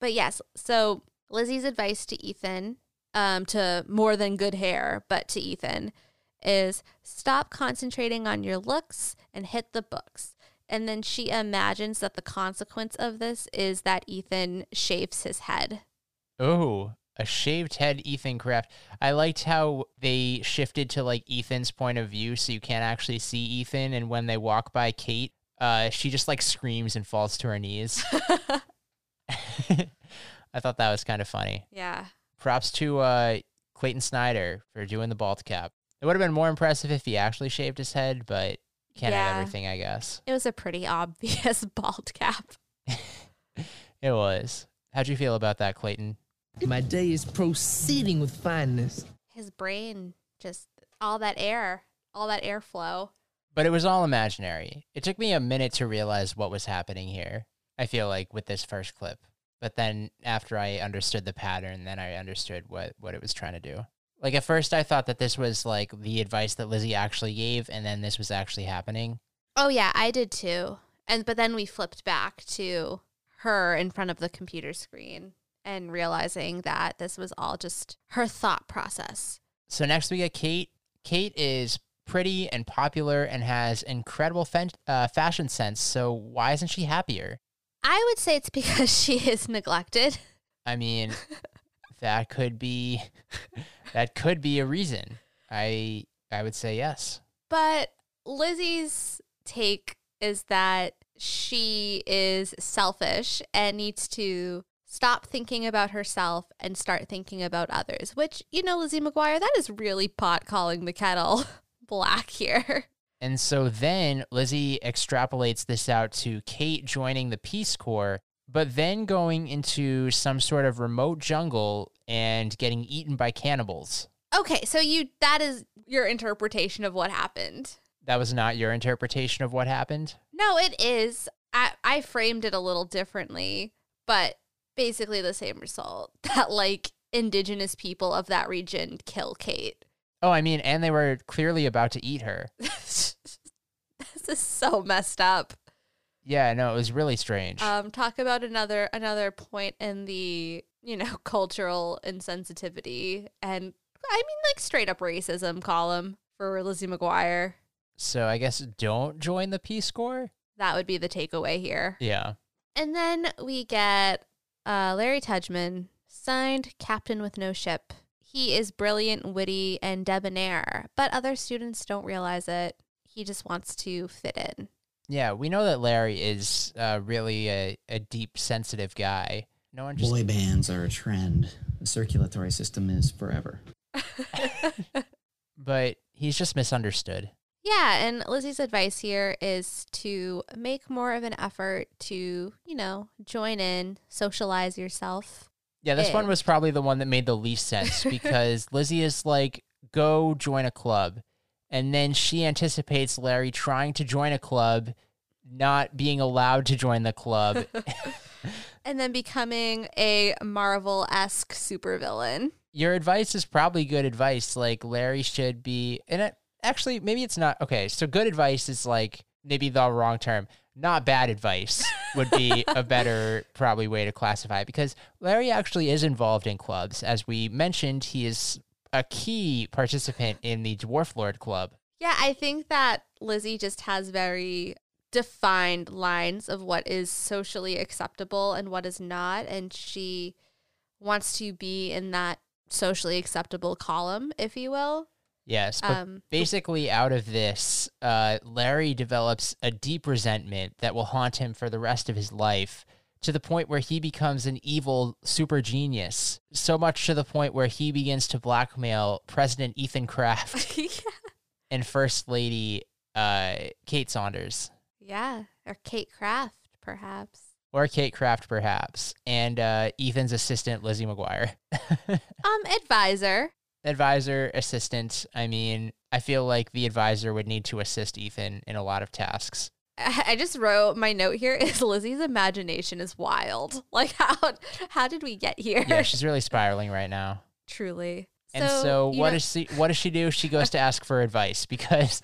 But yes, so Lizzie's advice to Ethan, um, to more than good hair, but to Ethan, is stop concentrating on your looks and hit the books. And then she imagines that the consequence of this is that Ethan shaves his head. Oh, a shaved head Ethan Craft. I liked how they shifted to like Ethan's point of view so you can't actually see Ethan and when they walk by Kate, uh she just like screams and falls to her knees. I thought that was kind of funny. Yeah. Props to uh Clayton Snyder for doing the bald cap. It would have been more impressive if he actually shaved his head, but can't have everything, I guess. It was a pretty obvious bald cap. It was. How'd you feel about that, Clayton? My day is proceeding with fineness. His brain just all that air, all that airflow. But it was all imaginary. It took me a minute to realize what was happening here. I feel like with this first clip. But then after I understood the pattern, then I understood what what it was trying to do. Like at first I thought that this was like the advice that Lizzie actually gave and then this was actually happening. Oh yeah, I did too. And but then we flipped back to her in front of the computer screen and realizing that this was all just her thought process. So next we get Kate. Kate is pretty and popular and has incredible uh, fashion sense. So why isn't she happier? I would say it's because she is neglected. I mean, that could be that could be a reason. I I would say yes. But Lizzie's take is that she is selfish and needs to stop thinking about herself and start thinking about others, which, you know, Lizzie McGuire, that is really pot calling the kettle black here. And so then Lizzie extrapolates this out to Kate joining the Peace Corps, but then going into some sort of remote jungle and getting eaten by cannibals. Okay, so you that is your interpretation of what happened. That was not your interpretation of what happened? No, it is. I, I framed it a little differently, but basically the same result that like indigenous people of that region kill Kate. Oh, I mean, and they were clearly about to eat her. this is so messed up. Yeah, no, it was really strange. Um, talk about another another point in the you know cultural insensitivity and I mean like straight up racism column for Lizzie McGuire. so I guess don't join the Peace Corps? That would be the takeaway here. Yeah. And then we get uh, Larry Tudgeman, signed Captain with No Ship. He is brilliant, witty, and debonair, but other students don't realize it. He just wants to fit in. Yeah, we know that Larry is uh, really a, a deep, sensitive guy. No one just Boy bands are a trend. The circulatory system is forever. but he's just misunderstood. Yeah, and Lizzie's advice here is to make more of an effort to, you know, join in, socialize yourself. Yeah, this one was probably the one that made the least sense because Lizzie is like, go join a club. And then she anticipates Larry trying to join a club, not being allowed to join the club. And then becoming a Marvel esque supervillain. Your advice is probably good advice. Like, Larry should be, and it, actually, maybe it's not. Okay, so good advice is like maybe the wrong term. Not bad advice would be a better, probably, way to classify it because Larry actually is involved in clubs. As we mentioned, he is a key participant in the Dwarf Lord Club. Yeah, I think that Lizzie just has very defined lines of what is socially acceptable and what is not. And she wants to be in that socially acceptable column, if you will. Yes, but Um, basically, out of this, uh, Larry develops a deep resentment that will haunt him for the rest of his life to the point where he becomes an evil super genius. So much to the point where he begins to blackmail President Ethan Craft and First Lady uh, Kate Sanders. yeah, or Kate Craft, perhaps. Or Kate Craft, perhaps, and uh, Ethan's assistant, Lizzie McGuire. Um, advisor. Advisor, assistant. I mean, I feel like the advisor would need to assist Ethan in a lot of tasks. I just wrote my note here is Lizzie's imagination is wild. Like how how did we get here? Yeah, she's really spiraling right now. Truly. And so, you what know- does she what does she do? She goes to ask for advice because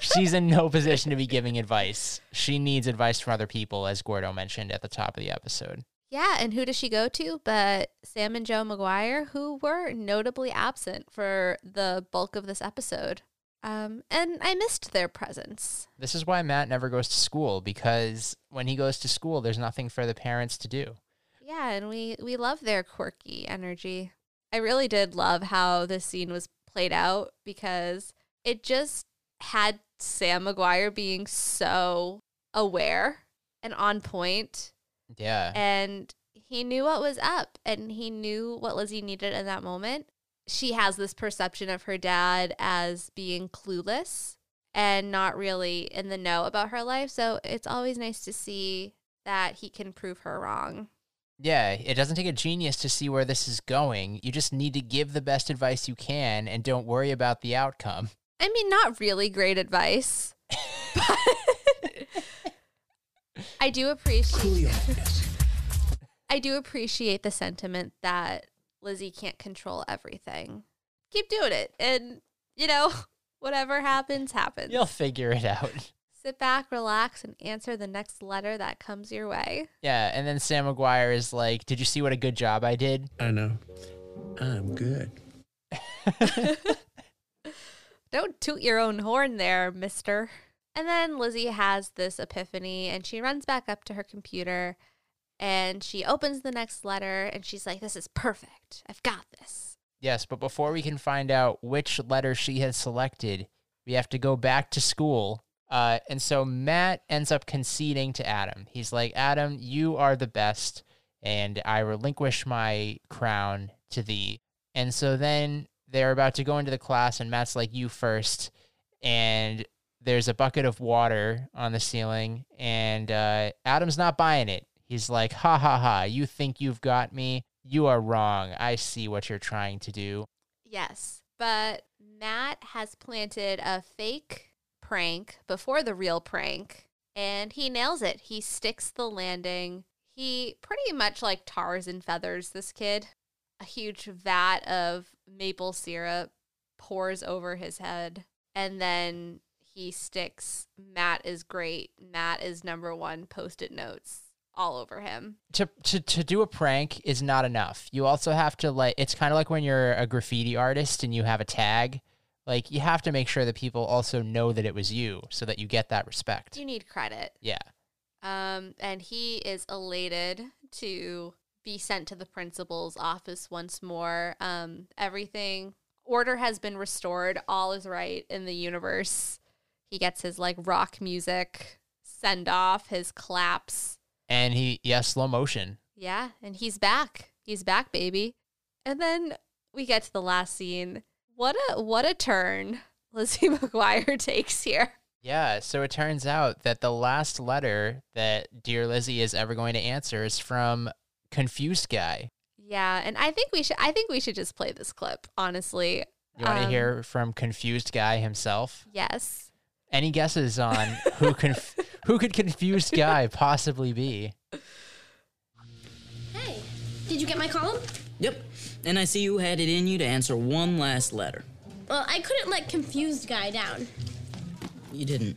she's in no position to be giving advice. She needs advice from other people, as Gordo mentioned at the top of the episode. Yeah, and who does she go to but Sam and Jo McGuire, who were notably absent for the bulk of this episode. Um, and I missed their presence. This is why Matt never goes to school because when he goes to school, there's nothing for the parents to do. Yeah, and we we love their quirky energy. I really did love how this scene was played out because it just had Sam McGuire being so aware and on point Yeah. and he knew what was up and he knew what Lizzie needed in that moment. She has this perception of her dad as being clueless and not really in the know about her life. So it's always nice to see that he can prove her wrong. Yeah, it doesn't take a genius to see where this is going. You just need to give the best advice you can and don't worry about the outcome. I mean, not really great advice. but I do appreciate I do appreciate the sentiment that Lizzie can't control everything. Keep doing it and you know, whatever happens happens. You'll figure it out. Sit back, relax and answer the next letter that comes your way. Yeah, and then Sam McGuire is like, Did you see what a good job I did? I know. I'm good. Don't toot your own horn there, mister. And then Lizzie has this epiphany and she runs back up to her computer and she opens the next letter and she's like, This is perfect. I've got this. Yes, but before we can find out which letter she has selected, we have to go back to school. Uh, and so Matt ends up conceding to Adam. He's like, Adam, you are the best, and I relinquish my crown to thee. And so then they're about to go into the class, and Matt's like, You first. And there's a bucket of water on the ceiling, and uh, Adam's not buying it. He's like, Ha ha ha, you think you've got me? You are wrong. I see what you're trying to do. Yes. But Matt has planted a fake prank before the real prank and he nails it. He sticks the landing. He pretty much like tars and feathers this kid. A huge vat of maple syrup pours over his head and then he sticks Matt is great. Matt is number 1 post-it notes all over him. To, to to do a prank is not enough. You also have to like it's kind of like when you're a graffiti artist and you have a tag. Like you have to make sure that people also know that it was you so that you get that respect. You need credit. Yeah. Um, and he is elated to be sent to the principal's office once more. Um, everything order has been restored. All is right in the universe. He gets his like rock music send off, his claps. And he yeah, slow motion. Yeah, and he's back. He's back, baby. And then we get to the last scene. What a what a turn Lizzie McGuire takes here. Yeah, so it turns out that the last letter that Dear Lizzie is ever going to answer is from Confused Guy. Yeah, and I think we should I think we should just play this clip, honestly. You want to Um, hear from Confused Guy himself? Yes. Any guesses on who conf- who could Confused Guy possibly be? Hey, did you get my column? Yep. And I see you had it in you to answer one last letter. Well, I couldn't let confused guy down. You didn't.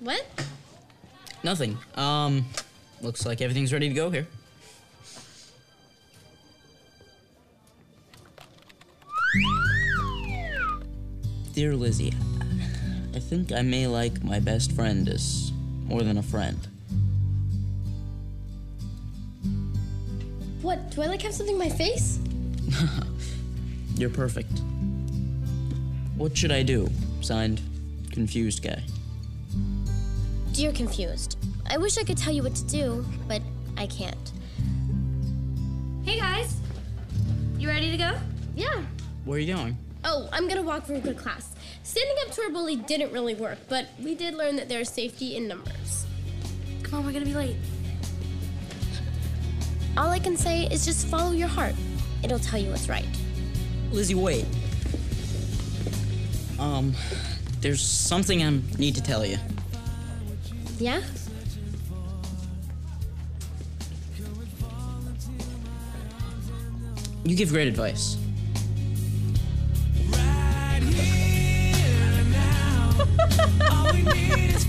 What? Nothing. Um, looks like everything's ready to go here. Dear Lizzie, I think I may like my best friend as more than a friend. What? Do I like have something in my face? You're perfect. What should I do? Signed, Confused Guy. Dear confused. I wish I could tell you what to do, but I can't. Hey guys, you ready to go? Yeah. Where are you going? Oh, I'm gonna walk from good class. Standing up to our bully didn't really work, but we did learn that there's safety in numbers. Come on, we're gonna be late. All I can say is just follow your heart. It'll tell you what's right. Lizzie, wait. Um, there's something I need to tell you. Yeah? You give great advice.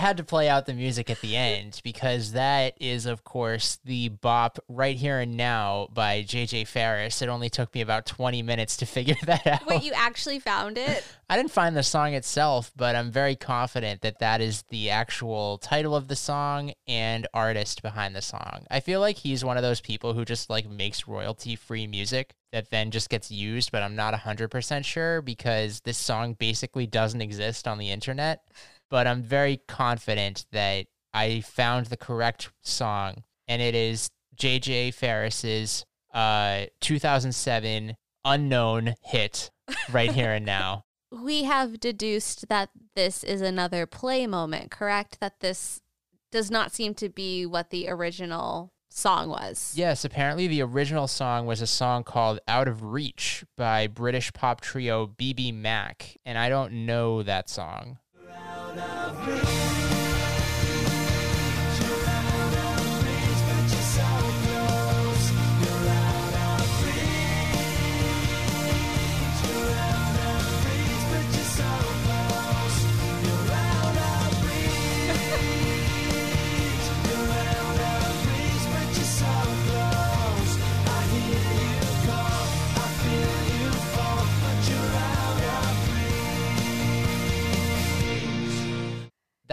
Had to play out the music at the end because that is, of course, the bop Right Here and Now by JJ Farris. It only took me about 20 minutes to figure that out. Wait, you actually found it? I didn't find the song itself, but I'm very confident that that is the actual title of the song and artist behind the song. I feel like he's one of those people who just like makes royalty free music that then just gets used, but I'm not 100% sure because this song basically doesn't exist on the internet. But I'm very confident that I found the correct song, and it is JJ Farris's uh, 2007 unknown hit, Right Here and Now. We have deduced that this is another play moment, correct? That this does not seem to be what the original song was. Yes, apparently the original song was a song called Out of Reach by British pop trio BBMak, and I don't know that song. Thank you.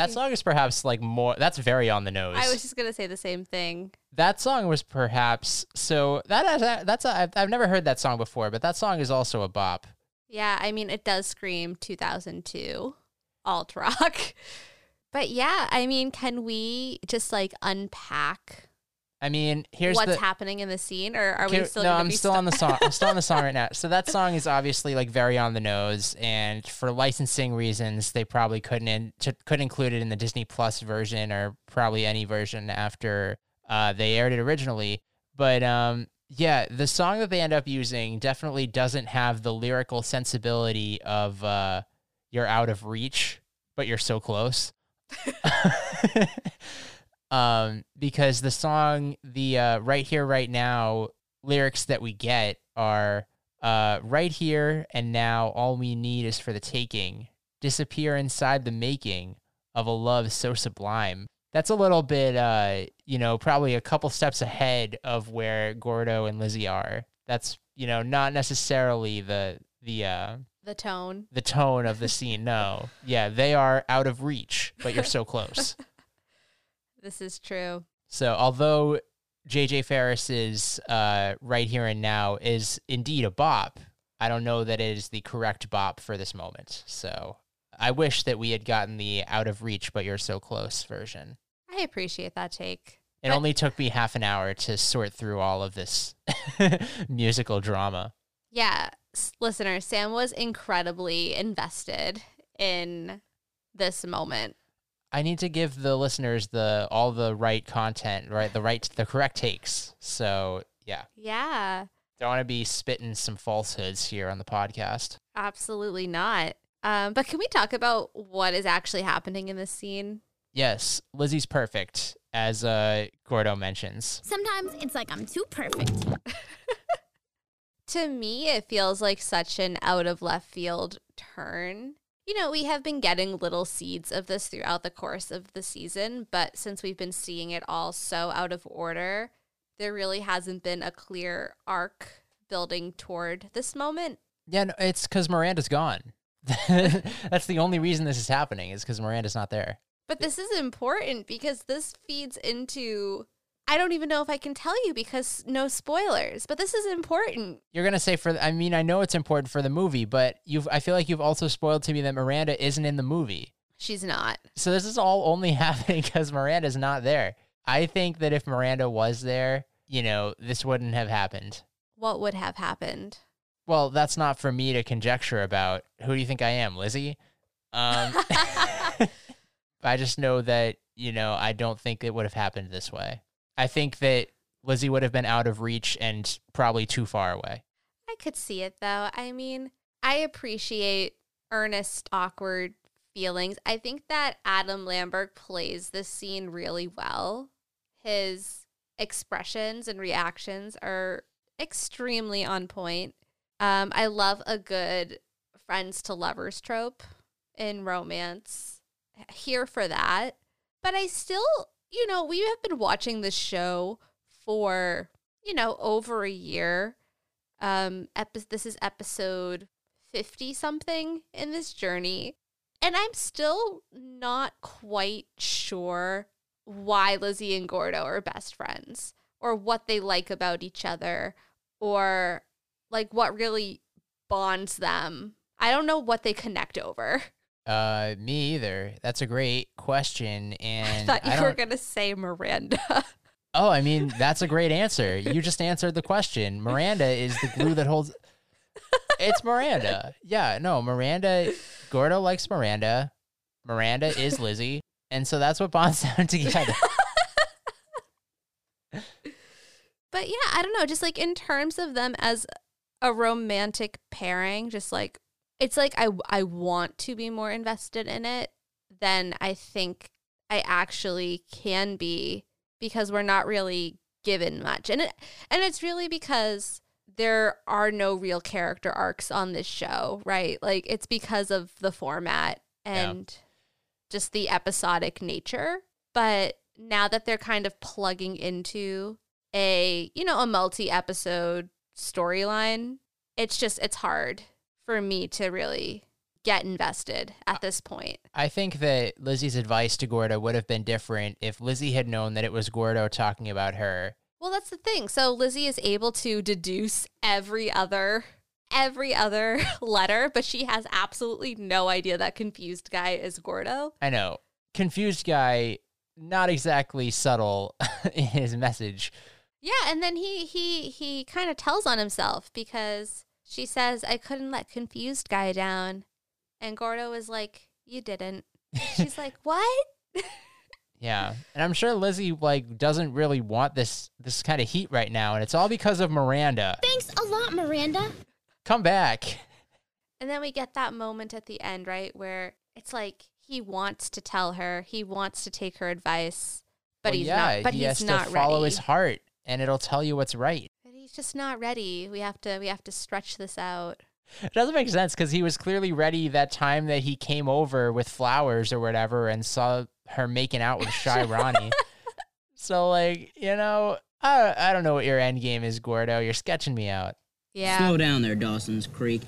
That song is perhaps like more. That's very on the nose. I was just gonna say the same thing. that song was perhaps so that is uh, that's a, I've, I've never heard that song before, but that song is also a bop. Yeah, I mean, it does scream 2002 alt rock. But yeah, I mean, can we just like unpack I mean, here's what's the happening in the scene, or are we still? no, I'm still on the song. I'm still on the song right now. So that song is obviously like very on the nose, and for licensing reasons, they probably couldn't in, couldn't include it in the Disney Plus version or probably any version after uh, they aired it originally. But um, yeah, the song that they end up using definitely doesn't have the lyrical sensibility of uh, "You're Out of Reach, but You're So Close." um, because the song, the uh, right here, right now lyrics that we get are uh, right here and now, all we need is for the taking, disappear inside the making of a love so sublime. That's a little bit, uh, you know, probably a couple steps ahead of where Gordo and Lizzie are. That's, you know, not necessarily the the uh, the tone. the tone of the scene. No, yeah, they are out of reach, but you're so close. This is true. So, although JJ Farris's uh, Right Here and Now is indeed a bop, I don't know that it is the correct bop for this moment. So, I wish that we had gotten the Out of Reach, but You're So Close version. I appreciate that take. It But- only took me half an hour to sort through all of this musical drama. Yeah, listener, Sam was incredibly invested in this moment. I need to give the listeners the all the right content, right? The right, the correct takes. So, yeah, Yeah, don't want to be spitting some falsehoods here on the podcast. absolutely not. Um, but can we talk about what is actually happening in this scene? Yes, Lizzie's perfect, as uh, Gordo mentions. Sometimes it's like I'm too perfect. To me, it feels like such an out of left field turn. You know, we have been getting little seeds of this throughout the course of the season, but since we've been seeing it all so out of order, there really hasn't been a clear arc building toward this moment. Yeah, no, it's because Miranda's gone. That's the only reason this is happening is because Miranda's not there. But this is important because this feeds into. I don't even know if I can tell you because no spoilers, but this is important. You're gonna say for I mean I know it's important for the movie, but you've I feel like you've also spoiled to me that Miranda isn't in the movie. She's not. So this is all only happening because Miranda's not there. I think that if Miranda was there, you know, this wouldn't have happened. What would have happened? Well, that's not for me to conjecture about. Who do you think I am, Lizzie? Um, I just know that, you know, I don't think it would have happened this way. I think that Lizzie would have been out of reach and probably too far away. I could see it though. I mean, I appreciate earnest, awkward feelings. I think that Adam Lamberg plays this scene really well. His expressions and reactions are extremely on point. Um, I love a good friends to lovers trope in romance. Here for that. But I still, you know, we have been watching this show for, you know, over a year. Um, epi- this is episode 50 something in this journey. And I'm still not quite sure why Lizzie and Gordo are best friends or what they like about each other or like what really bonds them. I don't know what they connect over. Uh, me either. That's a great question, And I thought you I were to say Miranda. Oh, I mean, that's a great answer. You just answered the question. Miranda is the glue that holds. It's Miranda. Yeah, no, Miranda. Gordo likes Miranda. Miranda is Lizzie, and so that's what bonds them together. But yeah, I don't know. Just like in terms of them as a romantic pairing, just like it's like I I want to be more invested in it than I think I actually can be because we're not really given much. And it and it's really because there are no real character arcs on this show, right? Like it's because of the format Yeah. and just the episodic nature. But now that they're kind of plugging into a, you know, a multi-episode storyline, it's just it's hard for me to really get invested at this point. I think that Lizzie's advice to Gordo would have been different if Lizzie had known that it was Gordo talking about her. Well, that's the thing. So Lizzie is able to deduce every other every other letter, but she has absolutely no idea that confused guy is Gordo. I know. Confused guy, not exactly subtle in his message. Yeah, and then he he he kind of tells on himself because she says I couldn't let confused guy down. And Gordo is like, "You didn't." She's like, "What?" Yeah. And I'm sure Lizzie like doesn't really want this this kind of heat right now and it's all because of Miranda. Thanks a lot, Miranda. Come back. And then we get that moment at the end, right, where it's like he wants to tell her, he wants to take her advice, but Well, he's yeah, not. But he he's has not to follow ready. his heart and it'll tell you what's right. But he's just not ready. We have to. We have to stretch this out. It doesn't make sense because he was clearly ready that time that he came over with flowers or whatever and saw her making out with Shy Ronnie. so like, you know, I I don't know what your end game is, Gordo. You're sketching me out. Yeah. Slow down there, Dawson's Creek.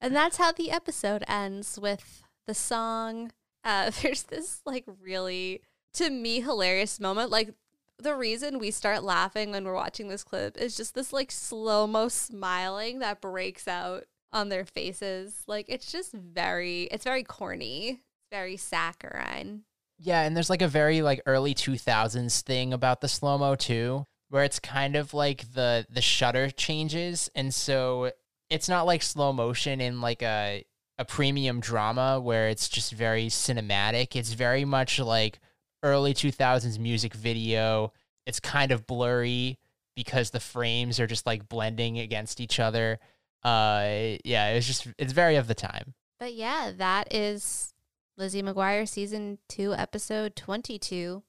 And that's how the episode ends with the song. Uh, there's this like really, to me, hilarious moment. Like the reason we start laughing when we're watching this clip is just this like slow mo smiling that breaks out on their faces. Like it's just very, it's very corny. It's very saccharine. Yeah, and there's like a very like early 2000s thing about the slow mo too, where it's kind of like the the shutter changes, and so it's not like slow motion in like a a premium drama where it's just very cinematic. It's very much like early 2000s music video. It's kind of blurry because the frames are just like blending against each other. Uh, yeah, it's just it's very of the time. But yeah, that is Lizzie McGuire season two, episode 22.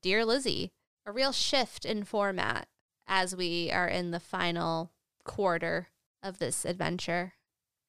Dear Lizzie, a real shift in format as we are in the final quarter of this adventure.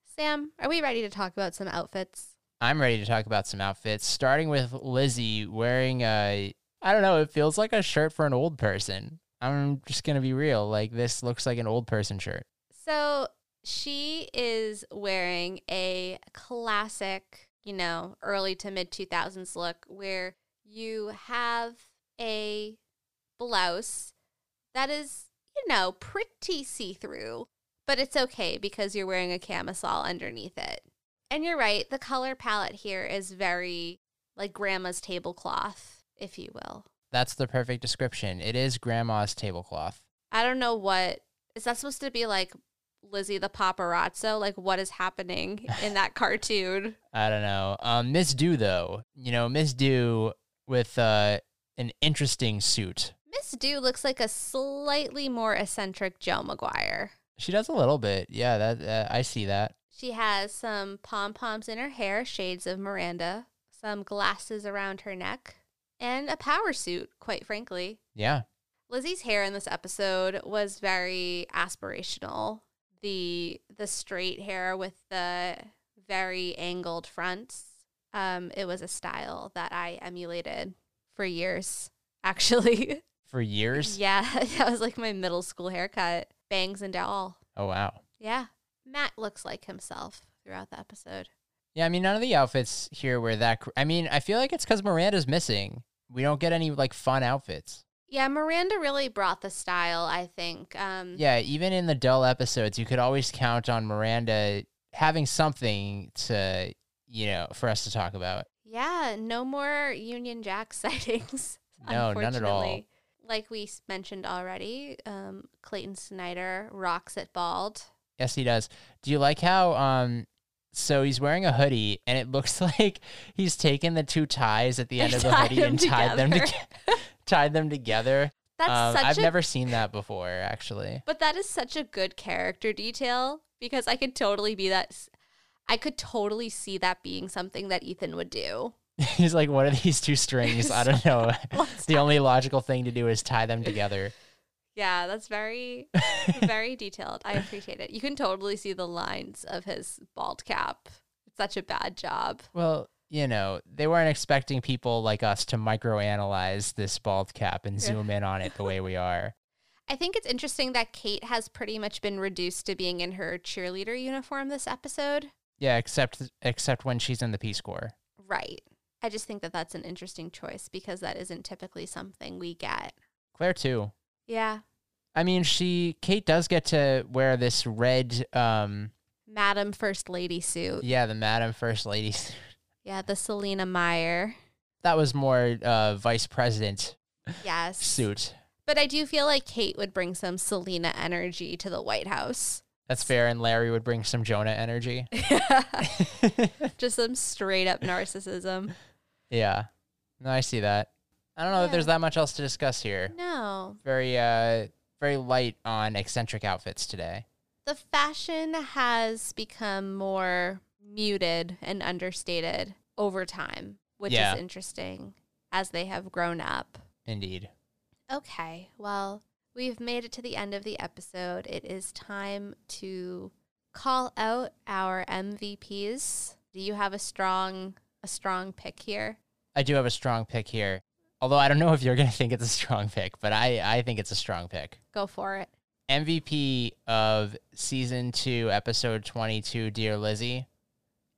Sam, are we ready to talk about some outfits? I'm ready to talk about some outfits, starting with Lizzie wearing a I don't know, it feels like a shirt for an old person. I'm just going to be real. Like this looks like an old person shirt. So she is wearing a classic, you know, early to mid 2000s look where you have a blouse that is, you know, pretty see through, but it's okay because you're wearing a camisole underneath it. And you're right, the color palette here is very like grandma's tablecloth, if you will. That's the perfect description. It is grandma's tablecloth. I don't know what is that supposed to be like Lizzie the paparazzo? Like what is happening in that cartoon? I don't know. Um Miss Do though, you know, Miss Do with uh an interesting suit. Miss Do looks like a slightly more eccentric Jo McGuire. She does a little bit. Yeah, that uh, I see that. She has some pom poms in her hair, shades of Miranda, some glasses around her neck, and a power suit, quite frankly. Yeah. Lizzie's hair in this episode was very aspirational. The the straight hair with the very angled fronts. Um, it was a style that I emulated for years, actually. For years? yeah, that was like my middle school haircut, bangs and all. Oh, wow. Yeah, Matt looks like himself throughout the episode. Yeah, I mean, none of the outfits here were that. Cr- I mean, I feel like it's because Miranda's missing. We don't get any like fun outfits. Yeah, Miranda really brought the style. I think. Um, Yeah, even in the dull episodes, you could always count on Miranda having something to, you know, for us to talk about. Yeah, no more Union Jack sightings. No, none at all. Like we mentioned already, um, Clayton Snyder rocks it bald. Yes, he does. Do you like how um so he's wearing a hoodie and it looks like he's taken the two ties at the end of the hoodie and tied them together. tied them together. That's Um, such I've a never seen that before actually. But that is such a good character detail because I could totally be that. I could totally see that being something that Ethan would do. he's like, what are these two strings? I don't know. The only logical thing to do is tie them together. Yeah, that's very, very detailed. I appreciate it. You can totally see the lines of his bald cap. It's such a bad job. Well, you know, they weren't expecting people like us to microanalyze this bald cap and zoom in on it the way we are. I think it's interesting that Kate has pretty much been reduced to being in her cheerleader uniform this episode. Yeah, except except when she's in the Peace Corps. Right. I just think that that's an interesting choice because that isn't typically something we get. Claire too. Yeah. I mean, she Kate does get to wear this red um Madam First Lady suit. yeah, the Madam First Lady. Suit. Yeah, the Selina Meyer. That was more uh vice president Yes. suit. But I do feel like Kate would bring some Selina energy to the White House. That's fair and Larry would bring some Jonah energy. Just some straight up narcissism. Yeah. No, I see that. I don't know that there's that much else to discuss here. No. Very uh very light on eccentric outfits today. The fashion has become more muted and understated over time, which Yeah. is interesting as they have grown up. Indeed. Okay, well, we've made it to the end of the episode. It is time to call out our MVPs. Do you have a strong a strong pick here? I do have a strong pick here. Although I don't know if you're going to think it's a strong pick, but I, I think it's a strong pick. Go for it. MVP of season two, episode 22, Dear Lizzie,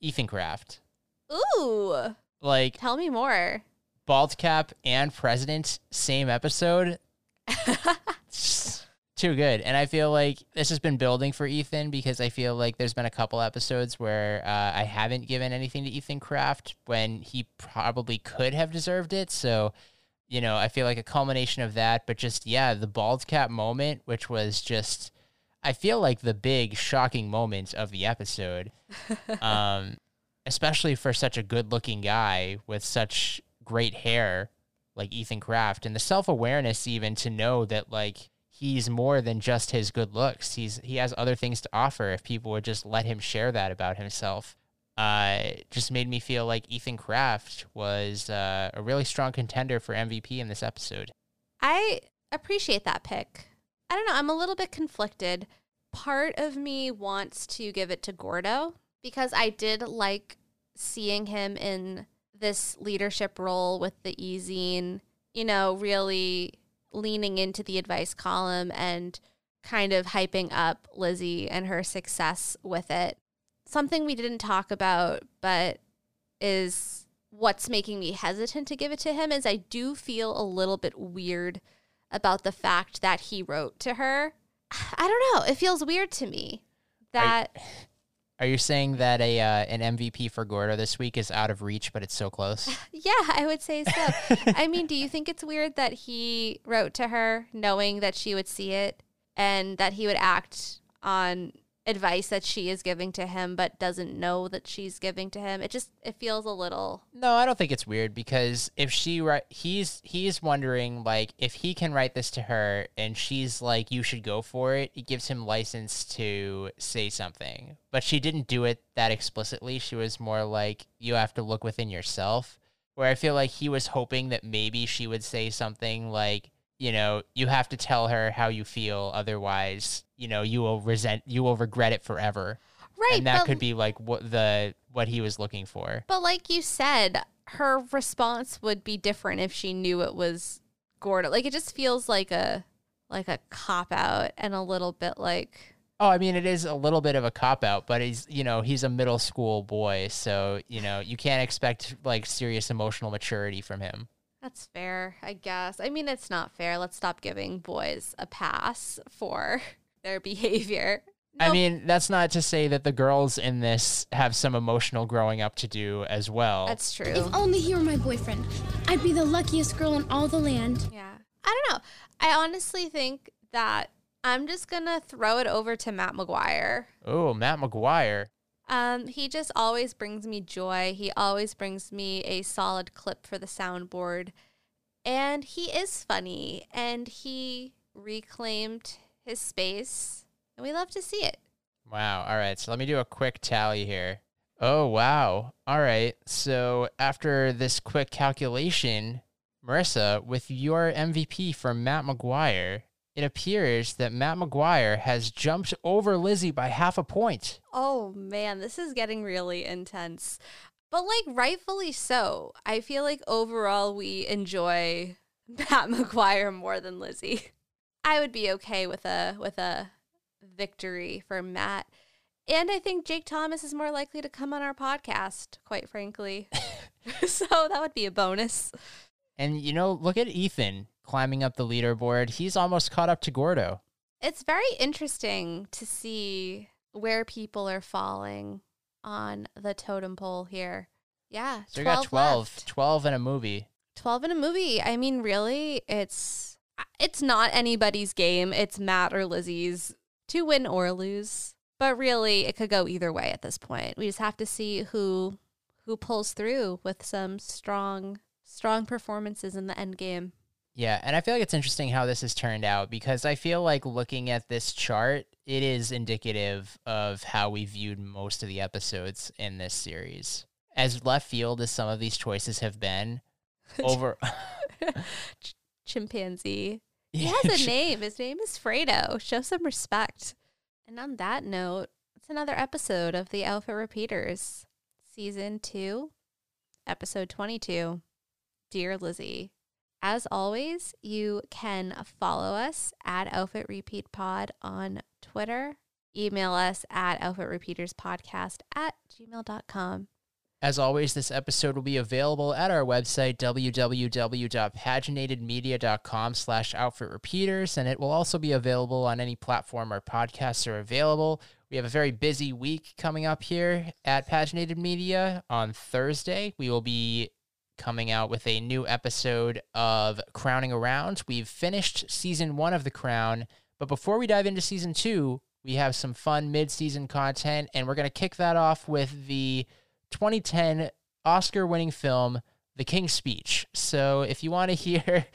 Ethan Craft. Ooh, Like, tell me more. bald cap and president, same episode. Too good. And I feel like this has been building for Ethan because I feel like there's been a couple episodes where uh, I haven't given anything to Ethan Craft when he probably could have deserved it. So, you know, I feel like a culmination of that, but just, yeah, the bald cap moment, which was just, I feel like the big shocking moment of the episode. um, especially for such a good looking guy with such great hair like Ethan Craft and the self awareness even to know that like he's more than just his good looks. He's he has other things to offer if people would just let him share that about himself. Uh, just made me feel like Ethan Craft was uh, a really strong contender for MVP in this episode. I appreciate that pick. I don't know. I'm a little bit conflicted. Part of me wants to give it to Gordo because I did like seeing him in this leadership role with the e-zine, you know, really leaning into the advice column and kind of hyping up Lizzie and her success with it. Something we didn't talk about, but is what's making me hesitant to give it to him is I do feel a little bit weird about the fact that he wrote to her. I don't know. It feels weird to me that Are you saying that a uh, an MVP for Gordo this week is out of reach, but it's so close? yeah, I would say so. I mean, do you think it's weird that he wrote to her knowing that she would see it and that he would act on advice that she is giving to him but doesn't know that she's giving to him. It just it feels a little No, I don't think it's weird because if she write, he's he's wondering like if he can write this to her and she's like, you should go for it. It gives him license to say something, but she didn't do it that explicitly. She was more like, you have to look within yourself. Where I feel like he was hoping that maybe she would say something like, you know, you have to tell her how you feel, otherwise, you know, you will resent, you will regret it forever. right. and that but, could be like what the what he was looking for. but like you said, her response would be different if she knew it was Gordo. Like it just feels like a like a cop out and a little bit like Oh, I mean, it is a little bit of a cop out, but he's, you know, he's a middle school boy, so you know, you can't expect like serious emotional maturity from him. That's fair, I guess. I mean, it's not fair. Let's stop giving boys a pass for their behavior. I mean, that's not to say that the girls in this have some emotional growing up to do as well. that's true. If only he were my boyfriend, I'd be the luckiest girl in all the land. Yeah. I don't know. I honestly think that I'm just going to throw it over to Matt McGuire. oh, Matt McGuire. Um, he just always brings me joy. He always brings me a solid clip for the soundboard. And he is funny and he reclaimed his space. And we love to see it. Wow. All right. So let me do a quick tally here. Oh, wow. All right. So after this quick calculation, Marisa, with your MVP for Matt McGuire, it appears that Matt McGuire has jumped over Lizzie by half a point. Oh man, this is getting really intense. But like rightfully so. I feel like overall we enjoy Matt McGuire more than Lizzie. I would be okay with a with a victory for Matt. And I think Jake Thomas is more likely to come on our podcast, quite frankly. so that would be a bonus. And, you know, look at Ethan climbing up the leaderboard. He's almost caught up to Gordo. It's very interesting to see where people are falling on the totem pole here. Yeah. So we got 12, left. 12 in a movie. 12 in a movie. I mean, really, it's it's not anybody's game. It's Matt or Lizzie's to win or lose. But really, it could go either way at this point. We just have to see who who pulls through with some strong strong performances in the end game. Yeah, and I feel like it's interesting how this has turned out because I feel like looking at this chart, it is indicative of how we viewed most of the episodes in this series. As left field as some of these choices have been, over Ch- chimpanzee. He has a name. His name is Fredo. Show some respect. And on that note, it's another episode of the Outfit Repeaters, season two, episode 22 Dear Lizzie. As always, you can follow us at Outfit Repeat Pod on Twitter. Email us at outfitrepeaterspodcast at gmail.com. As always, this episode will be available at our website, www.paginatedmedia.com slash outfit repeaters, and it will also be available on any platform our podcasts are available. We have a very busy week coming up here at Paginated Media. On Thursday, we will be coming out with a new episode of Crowning Around. We've finished season one of The Crown, but before we dive into season two, we have some fun mid season content, and we're going to kick that off with the 2010 Oscar winning film, The King's Speech. So if you want to hear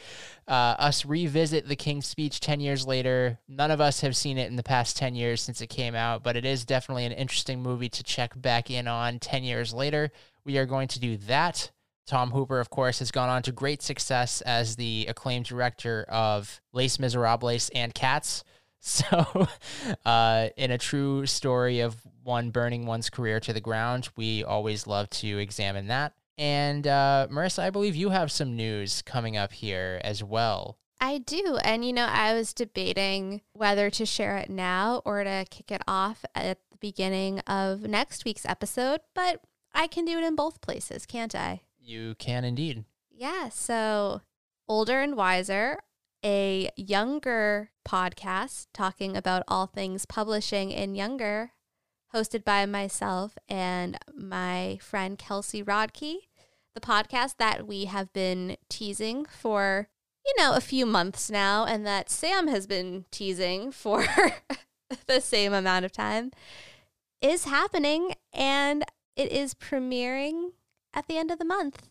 uh, us revisit The King's Speech 10 years later, none of us have seen it in the past 10 years since it came out, but it is definitely an interesting movie to check back in on 10 years later. We are going to do that. Tom Hooper, of course, has gone on to great success as the acclaimed director of Les Miserables and Cats. So, uh, in a true story of one burning one's career to the ground, we always love to examine that. And uh, Marisa, I believe you have some news coming up here as well. I do. And, you know, I was debating whether to share it now or to kick it off at the beginning of next week's episode, but I can do it in both places, can't I? You can indeed. Yeah. So, Older and Wiser, a younger podcast talking about all things publishing in younger, hosted by myself and my friend Kelsey Rodkey. The podcast that we have been teasing for, you know, a few months now, and that Sam has been teasing for the same amount of time, is happening and it is premiering at the end of the month.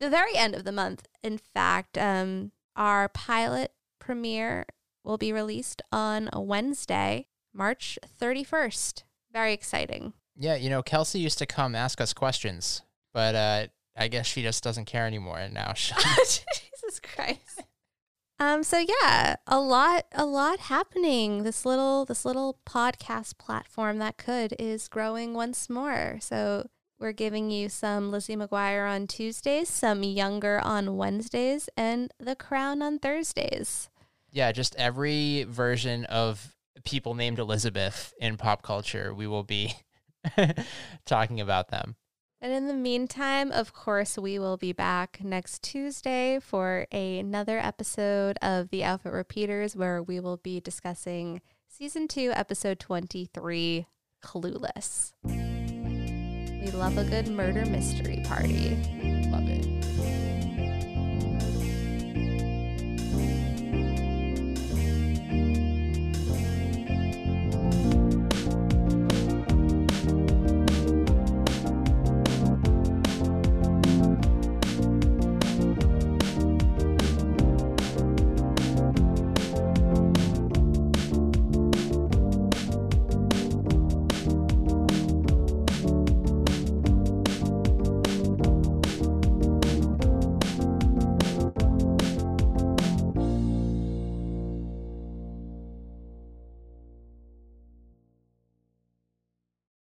The very end of the month, in fact. Um, our pilot premiere will be released on a Wednesday, March 31st. Very exciting. Yeah, you know, Kelsey used to come ask us questions, but uh, I guess she just doesn't care anymore. And now she, Jesus Christ. Um, so yeah, a lot, a lot happening. This little, this little podcast platform that could is growing once more. So we're giving you some Lizzie McGuire on Tuesdays, some Younger on Wednesdays, and The Crown on Thursdays. yeah, just every version of people named Elizabeth in pop culture, we will be talking about them. And in the meantime, of course, we will be back next Tuesday for another episode of The Outfit Repeaters, where we will be discussing season two, episode 23, Clueless. We love a good murder mystery party. Love it.